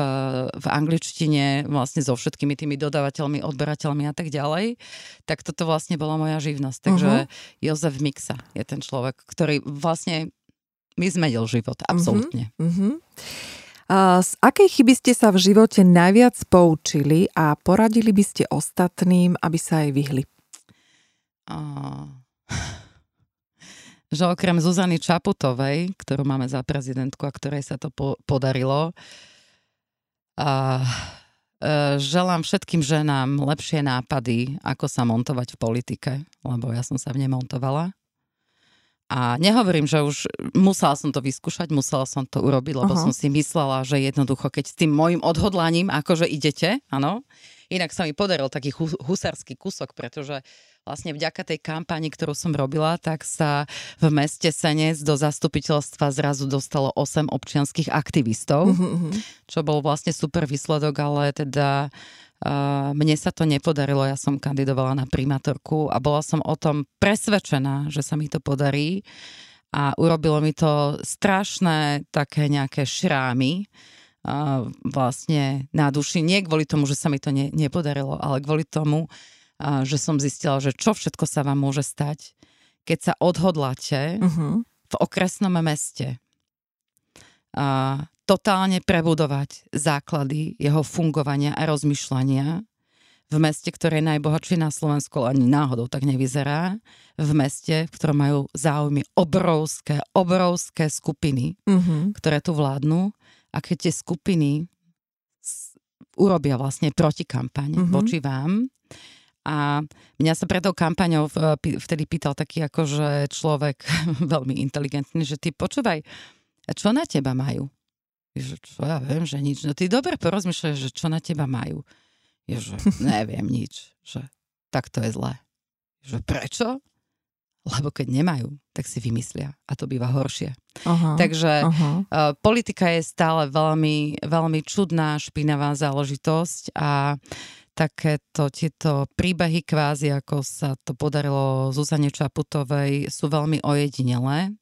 v angličtine vlastne so všetkými tými dodávateľmi, odberateľmi a tak ďalej, tak toto vlastne bola moja živnosť. Takže Jozef Mixa je ten človek, ktorý vlastne mi zmenil život, absolútne. Mhm. A Z akej chyby ste sa v živote najviac poučili a poradili by ste ostatným, aby sa jej vyhli? A... že okrem Zuzany Čaputovej, ktorú máme za prezidentku a ktorej sa to po- podarilo, a, e, želám všetkým ženám lepšie nápady, ako sa montovať v politike, lebo ja som sa v nej montovala. A nehovorím, že už musela som to vyskúšať, musela som to urobiť, lebo uh-huh. som si myslela, že jednoducho, keď s tým môjim odhodlaním, akože idete, áno, inak sa mi podaril taký husarský kúsok, pretože vlastne vďaka tej kampani, ktorú som robila, tak sa v meste Senec do zastupiteľstva zrazu dostalo 8 občianských aktivistov, uh-huh. čo bol vlastne super výsledok, ale teda mne sa to nepodarilo, ja som kandidovala na primátorku a bola som o tom presvedčená, že sa mi to podarí a urobilo mi to strašné také nejaké šrámy vlastne na duši. Nie kvôli tomu, že sa mi to ne, nepodarilo, ale kvôli tomu, že som zistila, že čo všetko sa vám môže stať, keď sa odhodláte uh-huh. v okresnom meste totálne prebudovať základy jeho fungovania a rozmýšľania v meste, ktoré je najbohatšie na Slovensku, ani náhodou tak nevyzerá, v meste, v ktorom majú záujmy obrovské, obrovské skupiny, mm-hmm. ktoré tu vládnu a keď tie skupiny urobia vlastne protikampaň mm-hmm. voči vám, a mňa sa pred tou kampaňou vtedy pýtal taký akože človek veľmi inteligentný, že ty počúvaj, čo na teba majú? Že čo ja viem, že nič. No ty dobre porozmýšľaj, že čo na teba majú. Je, že neviem nič. Že tak to je zlé. Že prečo? Lebo keď nemajú, tak si vymyslia. A to býva horšie. Aha, Takže aha. Uh, politika je stále veľmi, veľmi čudná, špinavá záležitosť a takéto tieto príbehy kvázi, ako sa to podarilo Zuzane Čaputovej, sú veľmi ojedinelé.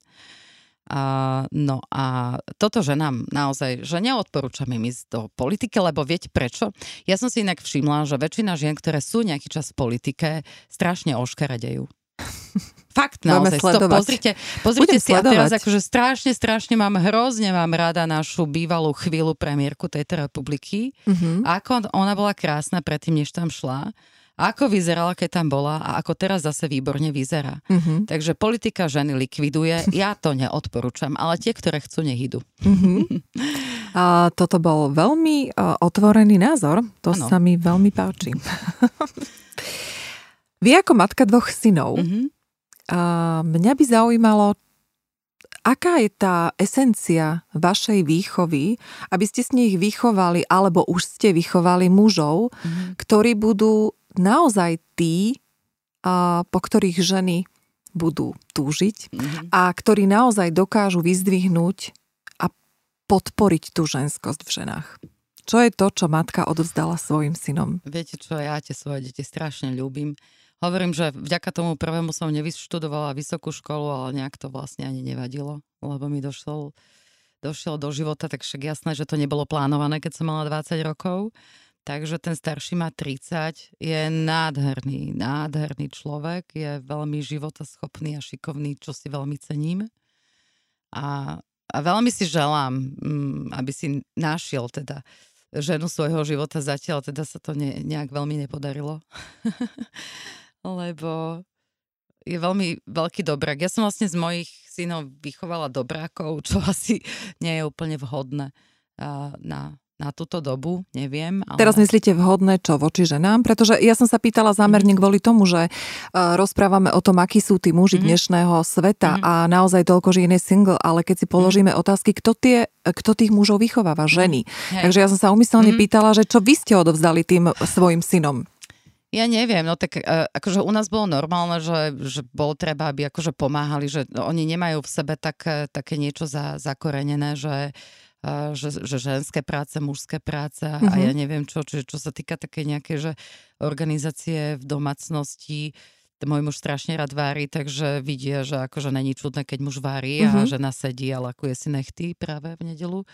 A, no a toto, že nám naozaj, že neodporúčam im ísť do politiky, lebo viete prečo? Ja som si inak všimla, že väčšina žien, ktoré sú nejaký čas v politike, strašne oškaradejú. Fakt, naozaj. Stop, pozrite, pozrite si sledovať. a teraz akože strašne, strašne mám, hrozne mám rada našu bývalú chvíľu premiérku tejto republiky. Mm-hmm. Ako ona bola krásna predtým, než tam šla ako vyzerala, keď tam bola a ako teraz zase výborne vyzerá. Mm-hmm. Takže politika ženy likviduje, ja to neodporúčam, ale tie, ktoré chcú, nech idú. Mm-hmm. A toto bol veľmi uh, otvorený názor, to ano. sa mi veľmi páči. Vy ako matka dvoch synov, mm-hmm. uh, mňa by zaujímalo, aká je tá esencia vašej výchovy, aby ste s nich vychovali, alebo už ste vychovali mužov, mm-hmm. ktorí budú naozaj tí, po ktorých ženy budú túžiť mm-hmm. a ktorí naozaj dokážu vyzdvihnúť a podporiť tú ženskosť v ženách. Čo je to, čo matka odvzdala svojim synom? Viete čo, ja tie svoje deti strašne ľúbim. Hovorím, že vďaka tomu prvému som nevyštudovala vysokú školu, ale nejak to vlastne ani nevadilo, lebo mi došiel, došiel do života, tak však jasné, že to nebolo plánované, keď som mala 20 rokov. Takže ten starší má 30, je nádherný, nádherný človek, je veľmi životaschopný a šikovný, čo si veľmi cením. A, a veľmi si želám, mm, aby si našiel teda ženu svojho života zatiaľ, teda sa to ne, nejak veľmi nepodarilo. Lebo je veľmi veľký dobrák. Ja som vlastne z mojich synov vychovala dobrákov, čo asi nie je úplne vhodné na na túto dobu, neviem. Ale... Teraz myslíte vhodné čo voči ženám? Pretože ja som sa pýtala zámerne mm-hmm. kvôli tomu, že uh, rozprávame o tom, akí sú tí muži mm-hmm. dnešného sveta mm-hmm. a naozaj toľko žien je single, ale keď si položíme mm-hmm. otázky, kto, tie, kto tých mužov vychováva? Ženy. Mm-hmm. Takže ja som sa umyselne mm-hmm. pýtala, že čo vy ste odovzdali tým svojim synom? Ja neviem, no tak uh, akože u nás bolo normálne, že, že bolo treba, aby akože pomáhali, že oni nemajú v sebe tak, také niečo za, zakorenené, že že, že ženské práce, mužské práce mm-hmm. a ja mhm. neviem čo, čiže čo sa týka také nejaké, že organizácie v domácnosti, môj muž strašne rád vári, takže vidia, že akože není čudné, keď muž vári mm-hmm. a žena sedí a lakuje si nechty práve v nedelu.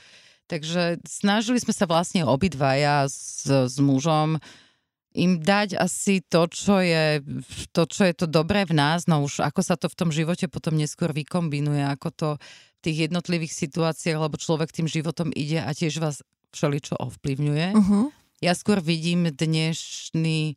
Takže snažili sme sa vlastne obidvaja s, s mužom im dať asi to čo, je, to, čo je to dobré v nás, no už ako sa to v tom živote potom neskôr vykombinuje, ako to tých jednotlivých situáciách, lebo človek tým životom ide a tiež vás všeličo ovplyvňuje. Uh-huh. Ja skôr vidím dnešný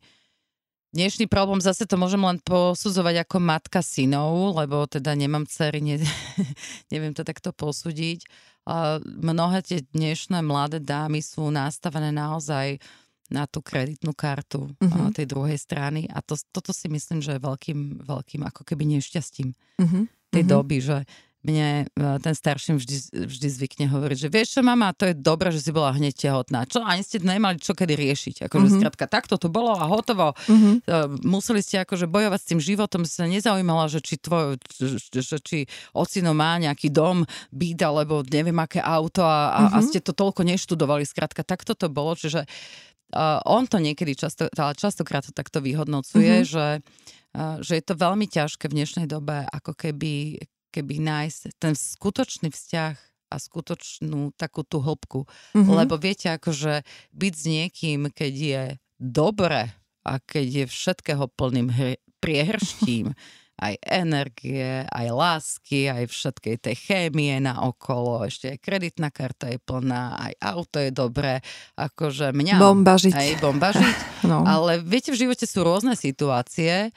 Dnešný problém, zase to môžem len posudzovať ako matka synov, lebo teda nemám dcery, ne, neviem to takto posúdiť. A mnohé tie dnešné mladé dámy sú nastavené naozaj na tú kreditnú kartu uh-huh. tej druhej strany a to, toto si myslím, že je veľkým, veľkým ako keby nešťastím. Uh-huh tej mm-hmm. doby, že mne e, ten starší vždy, vždy zvykne hovoriť, že vieš čo, mama, to je dobré, že si bola hneď tehotná. Čo, ani ste nemali čo kedy riešiť. Akože mm-hmm. skrátka, takto to bolo a hotovo. Mm-hmm. Museli ste akože bojovať s tým životom, sa nezaujímala, že či tvoj, že, či ocino má nejaký dom, byt, alebo neviem aké auto a, a, mm-hmm. a ste to toľko neštudovali. Skrátka, takto to bolo, čiže uh, on to niekedy často, častokrát to takto vyhodnocuje, mm-hmm. že že je to veľmi ťažké v dnešnej dobe ako keby keby nájsť ten skutočný vzťah a skutočnú takú tú hĺbku. Mm-hmm. Lebo viete, akože byť s niekým, keď je dobre a keď je všetkého plným hr- priehrštím, aj energie, aj lásky, aj všetkej tej chémie na okolo, ešte aj kreditná karta je plná, aj auto je dobré, akože mňa... Bombažiť. Aj bombažiť. No. Ale viete, v živote sú rôzne situácie,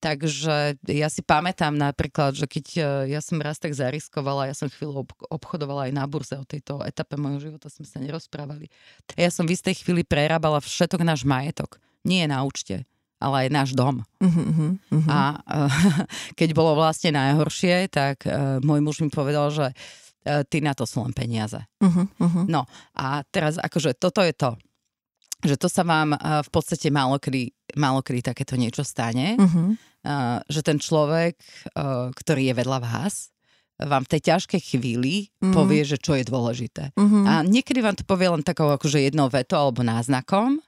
Takže ja si pamätám napríklad, že keď e, ja som raz tak zariskovala, ja som chvíľu obchodovala aj na burze o tejto etape môjho života, sme sa nerozprávali. Ja som v istej chvíli prerábala všetok náš majetok. Nie na účte, ale aj náš dom. Uh-huh, uh-huh. A uh, keď bolo vlastne najhoršie, tak uh, môj muž mi povedal, že uh, ty na to sú len peniaze. Uh-huh, uh-huh. No a teraz akože toto je to že to sa vám uh, v podstate málo kedy, málo kedy takéto niečo stane. Uh-huh že ten človek, ktorý je vedľa vás, vám v tej ťažkej chvíli mm. povie, že čo je dôležité. Mm-hmm. A niekedy vám to povie len takou akože jednou vetou alebo náznakom,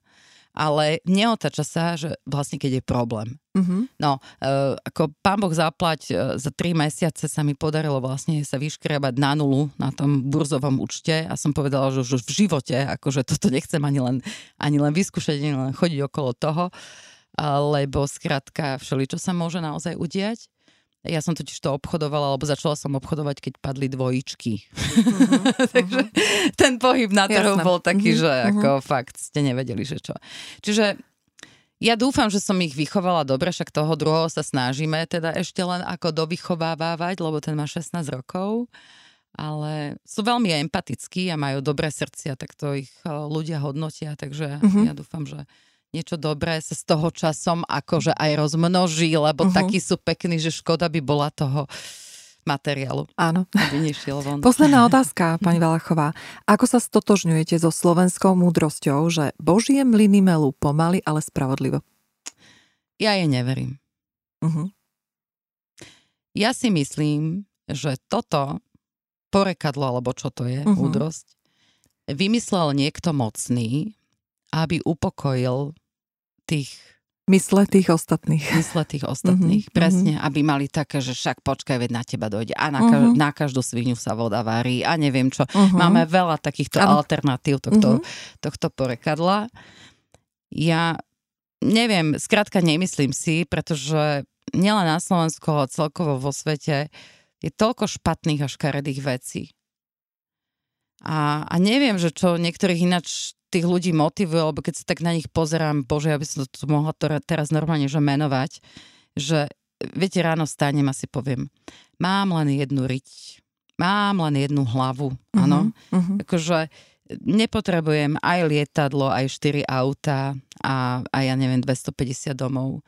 ale neotača sa, že vlastne keď je problém. Mm-hmm. No, uh, ako pán Boh zaplať, uh, za tri mesiace sa mi podarilo vlastne sa vyškriabať na nulu na tom burzovom účte a som povedala, že už v živote, akože toto nechcem ani len, ani len vyskúšať, ani len chodiť okolo toho. Lebo skrátka všeličo sa môže naozaj udiať. Ja som totiž to obchodovala, alebo začala som obchodovať, keď padli dvojičky. Uh-huh, Takže uh-huh. ten pohyb na trhu bol taký, uh-huh, že ako uh-huh. fakt ste nevedeli, že čo. Čiže ja dúfam, že som ich vychovala dobre, však toho druhého sa snažíme teda ešte len ako dovychovávávať, lebo ten má 16 rokov ale sú veľmi empatickí a majú dobré srdcia, tak to ich eh, ľudia hodnotia, takže uh-huh. ja dúfam, že niečo dobré sa z toho časom akože aj rozmnoží, lebo uh-huh. takí sú pekní, že škoda by bola toho materiálu. Áno. Aby nešiel von. Posledná otázka, pani Valachová. Ako sa stotožňujete so slovenskou múdrosťou, že Božie mlyny melú pomaly, ale spravodlivo? Ja jej neverím. Uh-huh. Ja si myslím, že toto porekadlo, alebo čo to je, uh-huh. múdrosť, vymyslel niekto mocný, aby upokojil tých Mysle tých ostatných. Mysle tých ostatných, mm-hmm, presne, mm-hmm. aby mali také, že však počkaj, veď na teba dojde. A na, mm-hmm. na každú svinu sa voda varí a neviem čo. Mm-hmm. Máme veľa takýchto ano. alternatív tohto, mm-hmm. tohto porekadla. Ja neviem, skrátka nemyslím si, pretože nielen na Slovensku, ale celkovo vo svete je toľko špatných a škaredých vecí. A, a neviem, že čo niektorých ináč tých ľudí motivuje, lebo keď sa tak na nich pozerám, bože, aby som to mohla to teraz normálne že menovať, že viete, ráno stanem a si poviem, mám len jednu riť, mám len jednu hlavu, áno. Uh-huh, uh-huh. Akože nepotrebujem aj lietadlo, aj 4 auta a, a ja neviem, 250 domov,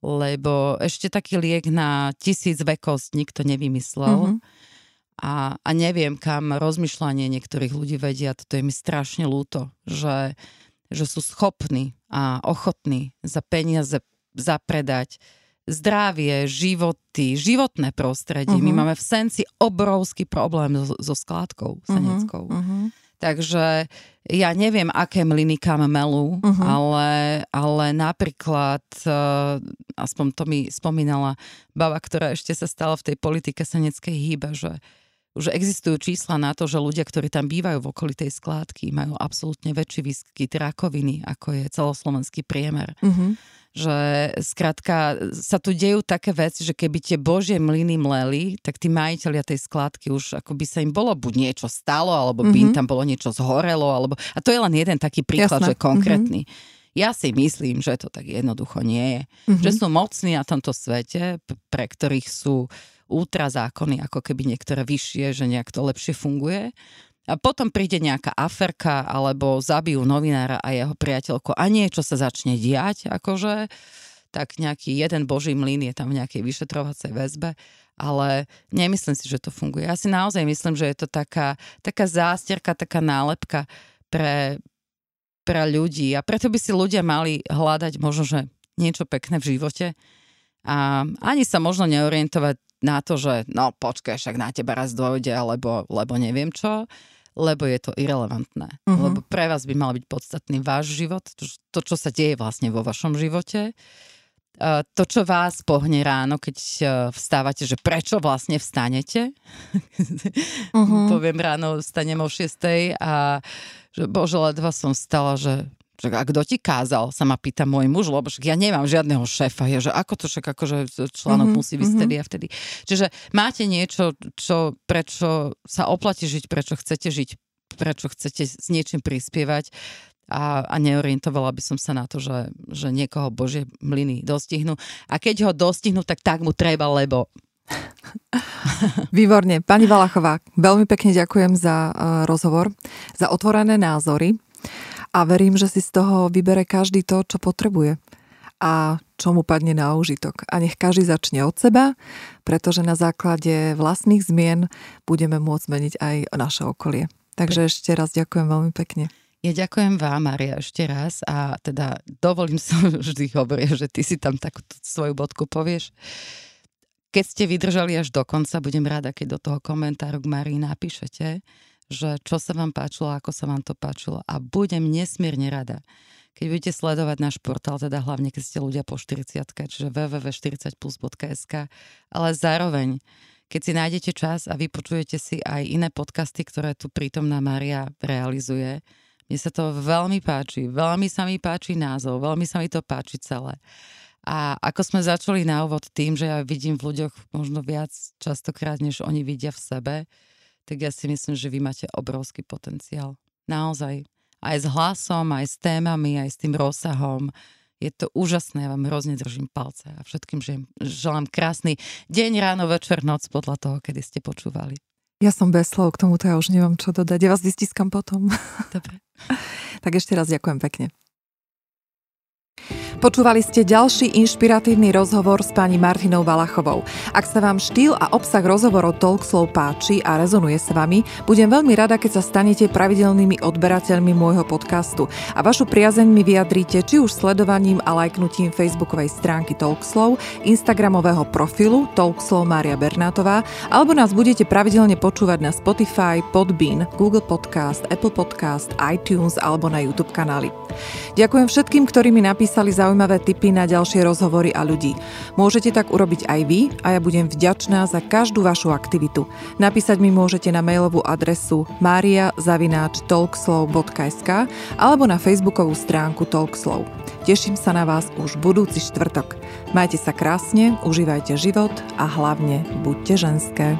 lebo ešte taký liek na tisíc vekosť nikto nevymyslel. Uh-huh a, a neviem, kam rozmýšľanie niektorých ľudí vedia. Toto je mi strašne ľúto, že, že sú schopní a ochotní za peniaze zapredať zdravie, životy, životné prostredie. Uh-huh. My mhm. máme v Senci obrovský problém so, so skládkou mhm, seneckou. Uh-huh. Takže ja neviem, aké mlyny kam melú, uh-huh. ale, ale napríklad, uh, aspoň to mi spomínala baba, ktorá ešte sa stala v tej politike seneckej hýbe, že už existujú čísla na to, že ľudia, ktorí tam bývajú v okolí tej skládky, majú absolútne väčší výskyt rakoviny, ako je celoslovenský priemer. Mm-hmm. Že skrátka sa tu dejú také veci, že keby tie božie mlyny mleli, tak tí majiteľia tej skládky už ako by sa im bolo buď niečo stalo, alebo by mm-hmm. im tam bolo niečo zhorelo, alebo... A to je len jeden taký príklad, Jasné. že konkrétny. Mm-hmm. Ja si myslím, že to tak jednoducho nie je. Mm-hmm. Že sú mocní na tomto svete, pre ktorých sú ultra zákony, ako keby niektoré vyššie, že nejak to lepšie funguje. A potom príde nejaká aferka, alebo zabijú novinára a jeho priateľko a niečo sa začne diať, akože tak nejaký jeden boží mlyn je tam v nejakej vyšetrovacej väzbe ale nemyslím si, že to funguje. Ja si naozaj myslím, že je to taká, taká zástierka, taká nálepka pre, pre ľudí a preto by si ľudia mali hľadať možno, že niečo pekné v živote a ani sa možno neorientovať na to, že no počkaj, však na teba raz dojde, alebo, lebo neviem čo, lebo je to irrelevantné. Uh-huh. Lebo pre vás by mal byť podstatný váš život, to, to, čo sa deje vlastne vo vašom živote. Eh, to, čo vás pohne ráno, keď eh, vstávate, že prečo vlastne vstanete. Uh-huh. Poviem ráno, vstanem o 6 a že bože, ledva som stala, že že a kto ti kázal, sa ma pýta môj muž, lebo však ja nemám žiadneho šéfa, je, že ako to však akože článok mm-hmm, musí byť mm-hmm. vtedy a vtedy. Čiže máte niečo, čo, prečo sa oplatí žiť, prečo chcete žiť, prečo chcete s niečím prispievať a, a neorientovala by som sa na to, že, že niekoho Božie mlyny dostihnú. A keď ho dostihnú, tak tak mu treba, lebo... Výborne. Pani Valachová, veľmi pekne ďakujem za uh, rozhovor, za otvorené názory a verím, že si z toho vybere každý to, čo potrebuje a čo mu padne na užitok. A nech každý začne od seba, pretože na základe vlastných zmien budeme môcť zmeniť aj naše okolie. Takže ešte raz ďakujem veľmi pekne. Ja ďakujem vám, Maria, ešte raz a teda dovolím sa vždy hovoriť, že ty si tam takú svoju bodku povieš. Keď ste vydržali až do konca, budem rada, keď do toho komentáru k Marii napíšete, že čo sa vám páčilo, ako sa vám to páčilo. A budem nesmierne rada, keď budete sledovať náš portál, teda hlavne keď ste ľudia po 40 čiže www.40plus.sk, ale zároveň keď si nájdete čas a vypočujete si aj iné podcasty, ktoré tu prítomná Maria realizuje, mne sa to veľmi páči, veľmi sa mi páči názov, veľmi sa mi to páči celé. A ako sme začali na úvod tým, že ja vidím v ľuďoch možno viac častokrát, než oni vidia v sebe, tak ja si myslím, že vy máte obrovský potenciál. Naozaj. Aj s hlasom, aj s témami, aj s tým rozsahom. Je to úžasné, ja vám hrozne držím palce a všetkým želám krásny deň, ráno, večer, noc podľa toho, kedy ste počúvali. Ja som bez slov, k tomuto ja už nemám čo dodať. Ja vás vystiskam potom. Dobre. tak ešte raz ďakujem pekne. Počúvali ste ďalší inšpiratívny rozhovor s pani Martinou Valachovou. Ak sa vám štýl a obsah rozhovorov Talkslow páči a rezonuje s vami, budem veľmi rada, keď sa stanete pravidelnými odberateľmi môjho podcastu a vašu priazeň mi vyjadríte či už sledovaním a lajknutím facebookovej stránky Talkslow, instagramového profilu Talkslow Mária Bernátová, alebo nás budete pravidelne počúvať na Spotify, Podbean, Google Podcast, Apple Podcast, iTunes alebo na YouTube kanály. Ďakujem všetkým, ktorí mi napísali zaujímavé tipy na ďalšie rozhovory a ľudí. Môžete tak urobiť aj vy a ja budem vďačná za každú vašu aktivitu. Napísať mi môžete na mailovú adresu maria.talkslow.sk alebo na facebookovú stránku Talkslow. Teším sa na vás už budúci štvrtok. Majte sa krásne, užívajte život a hlavne buďte ženské.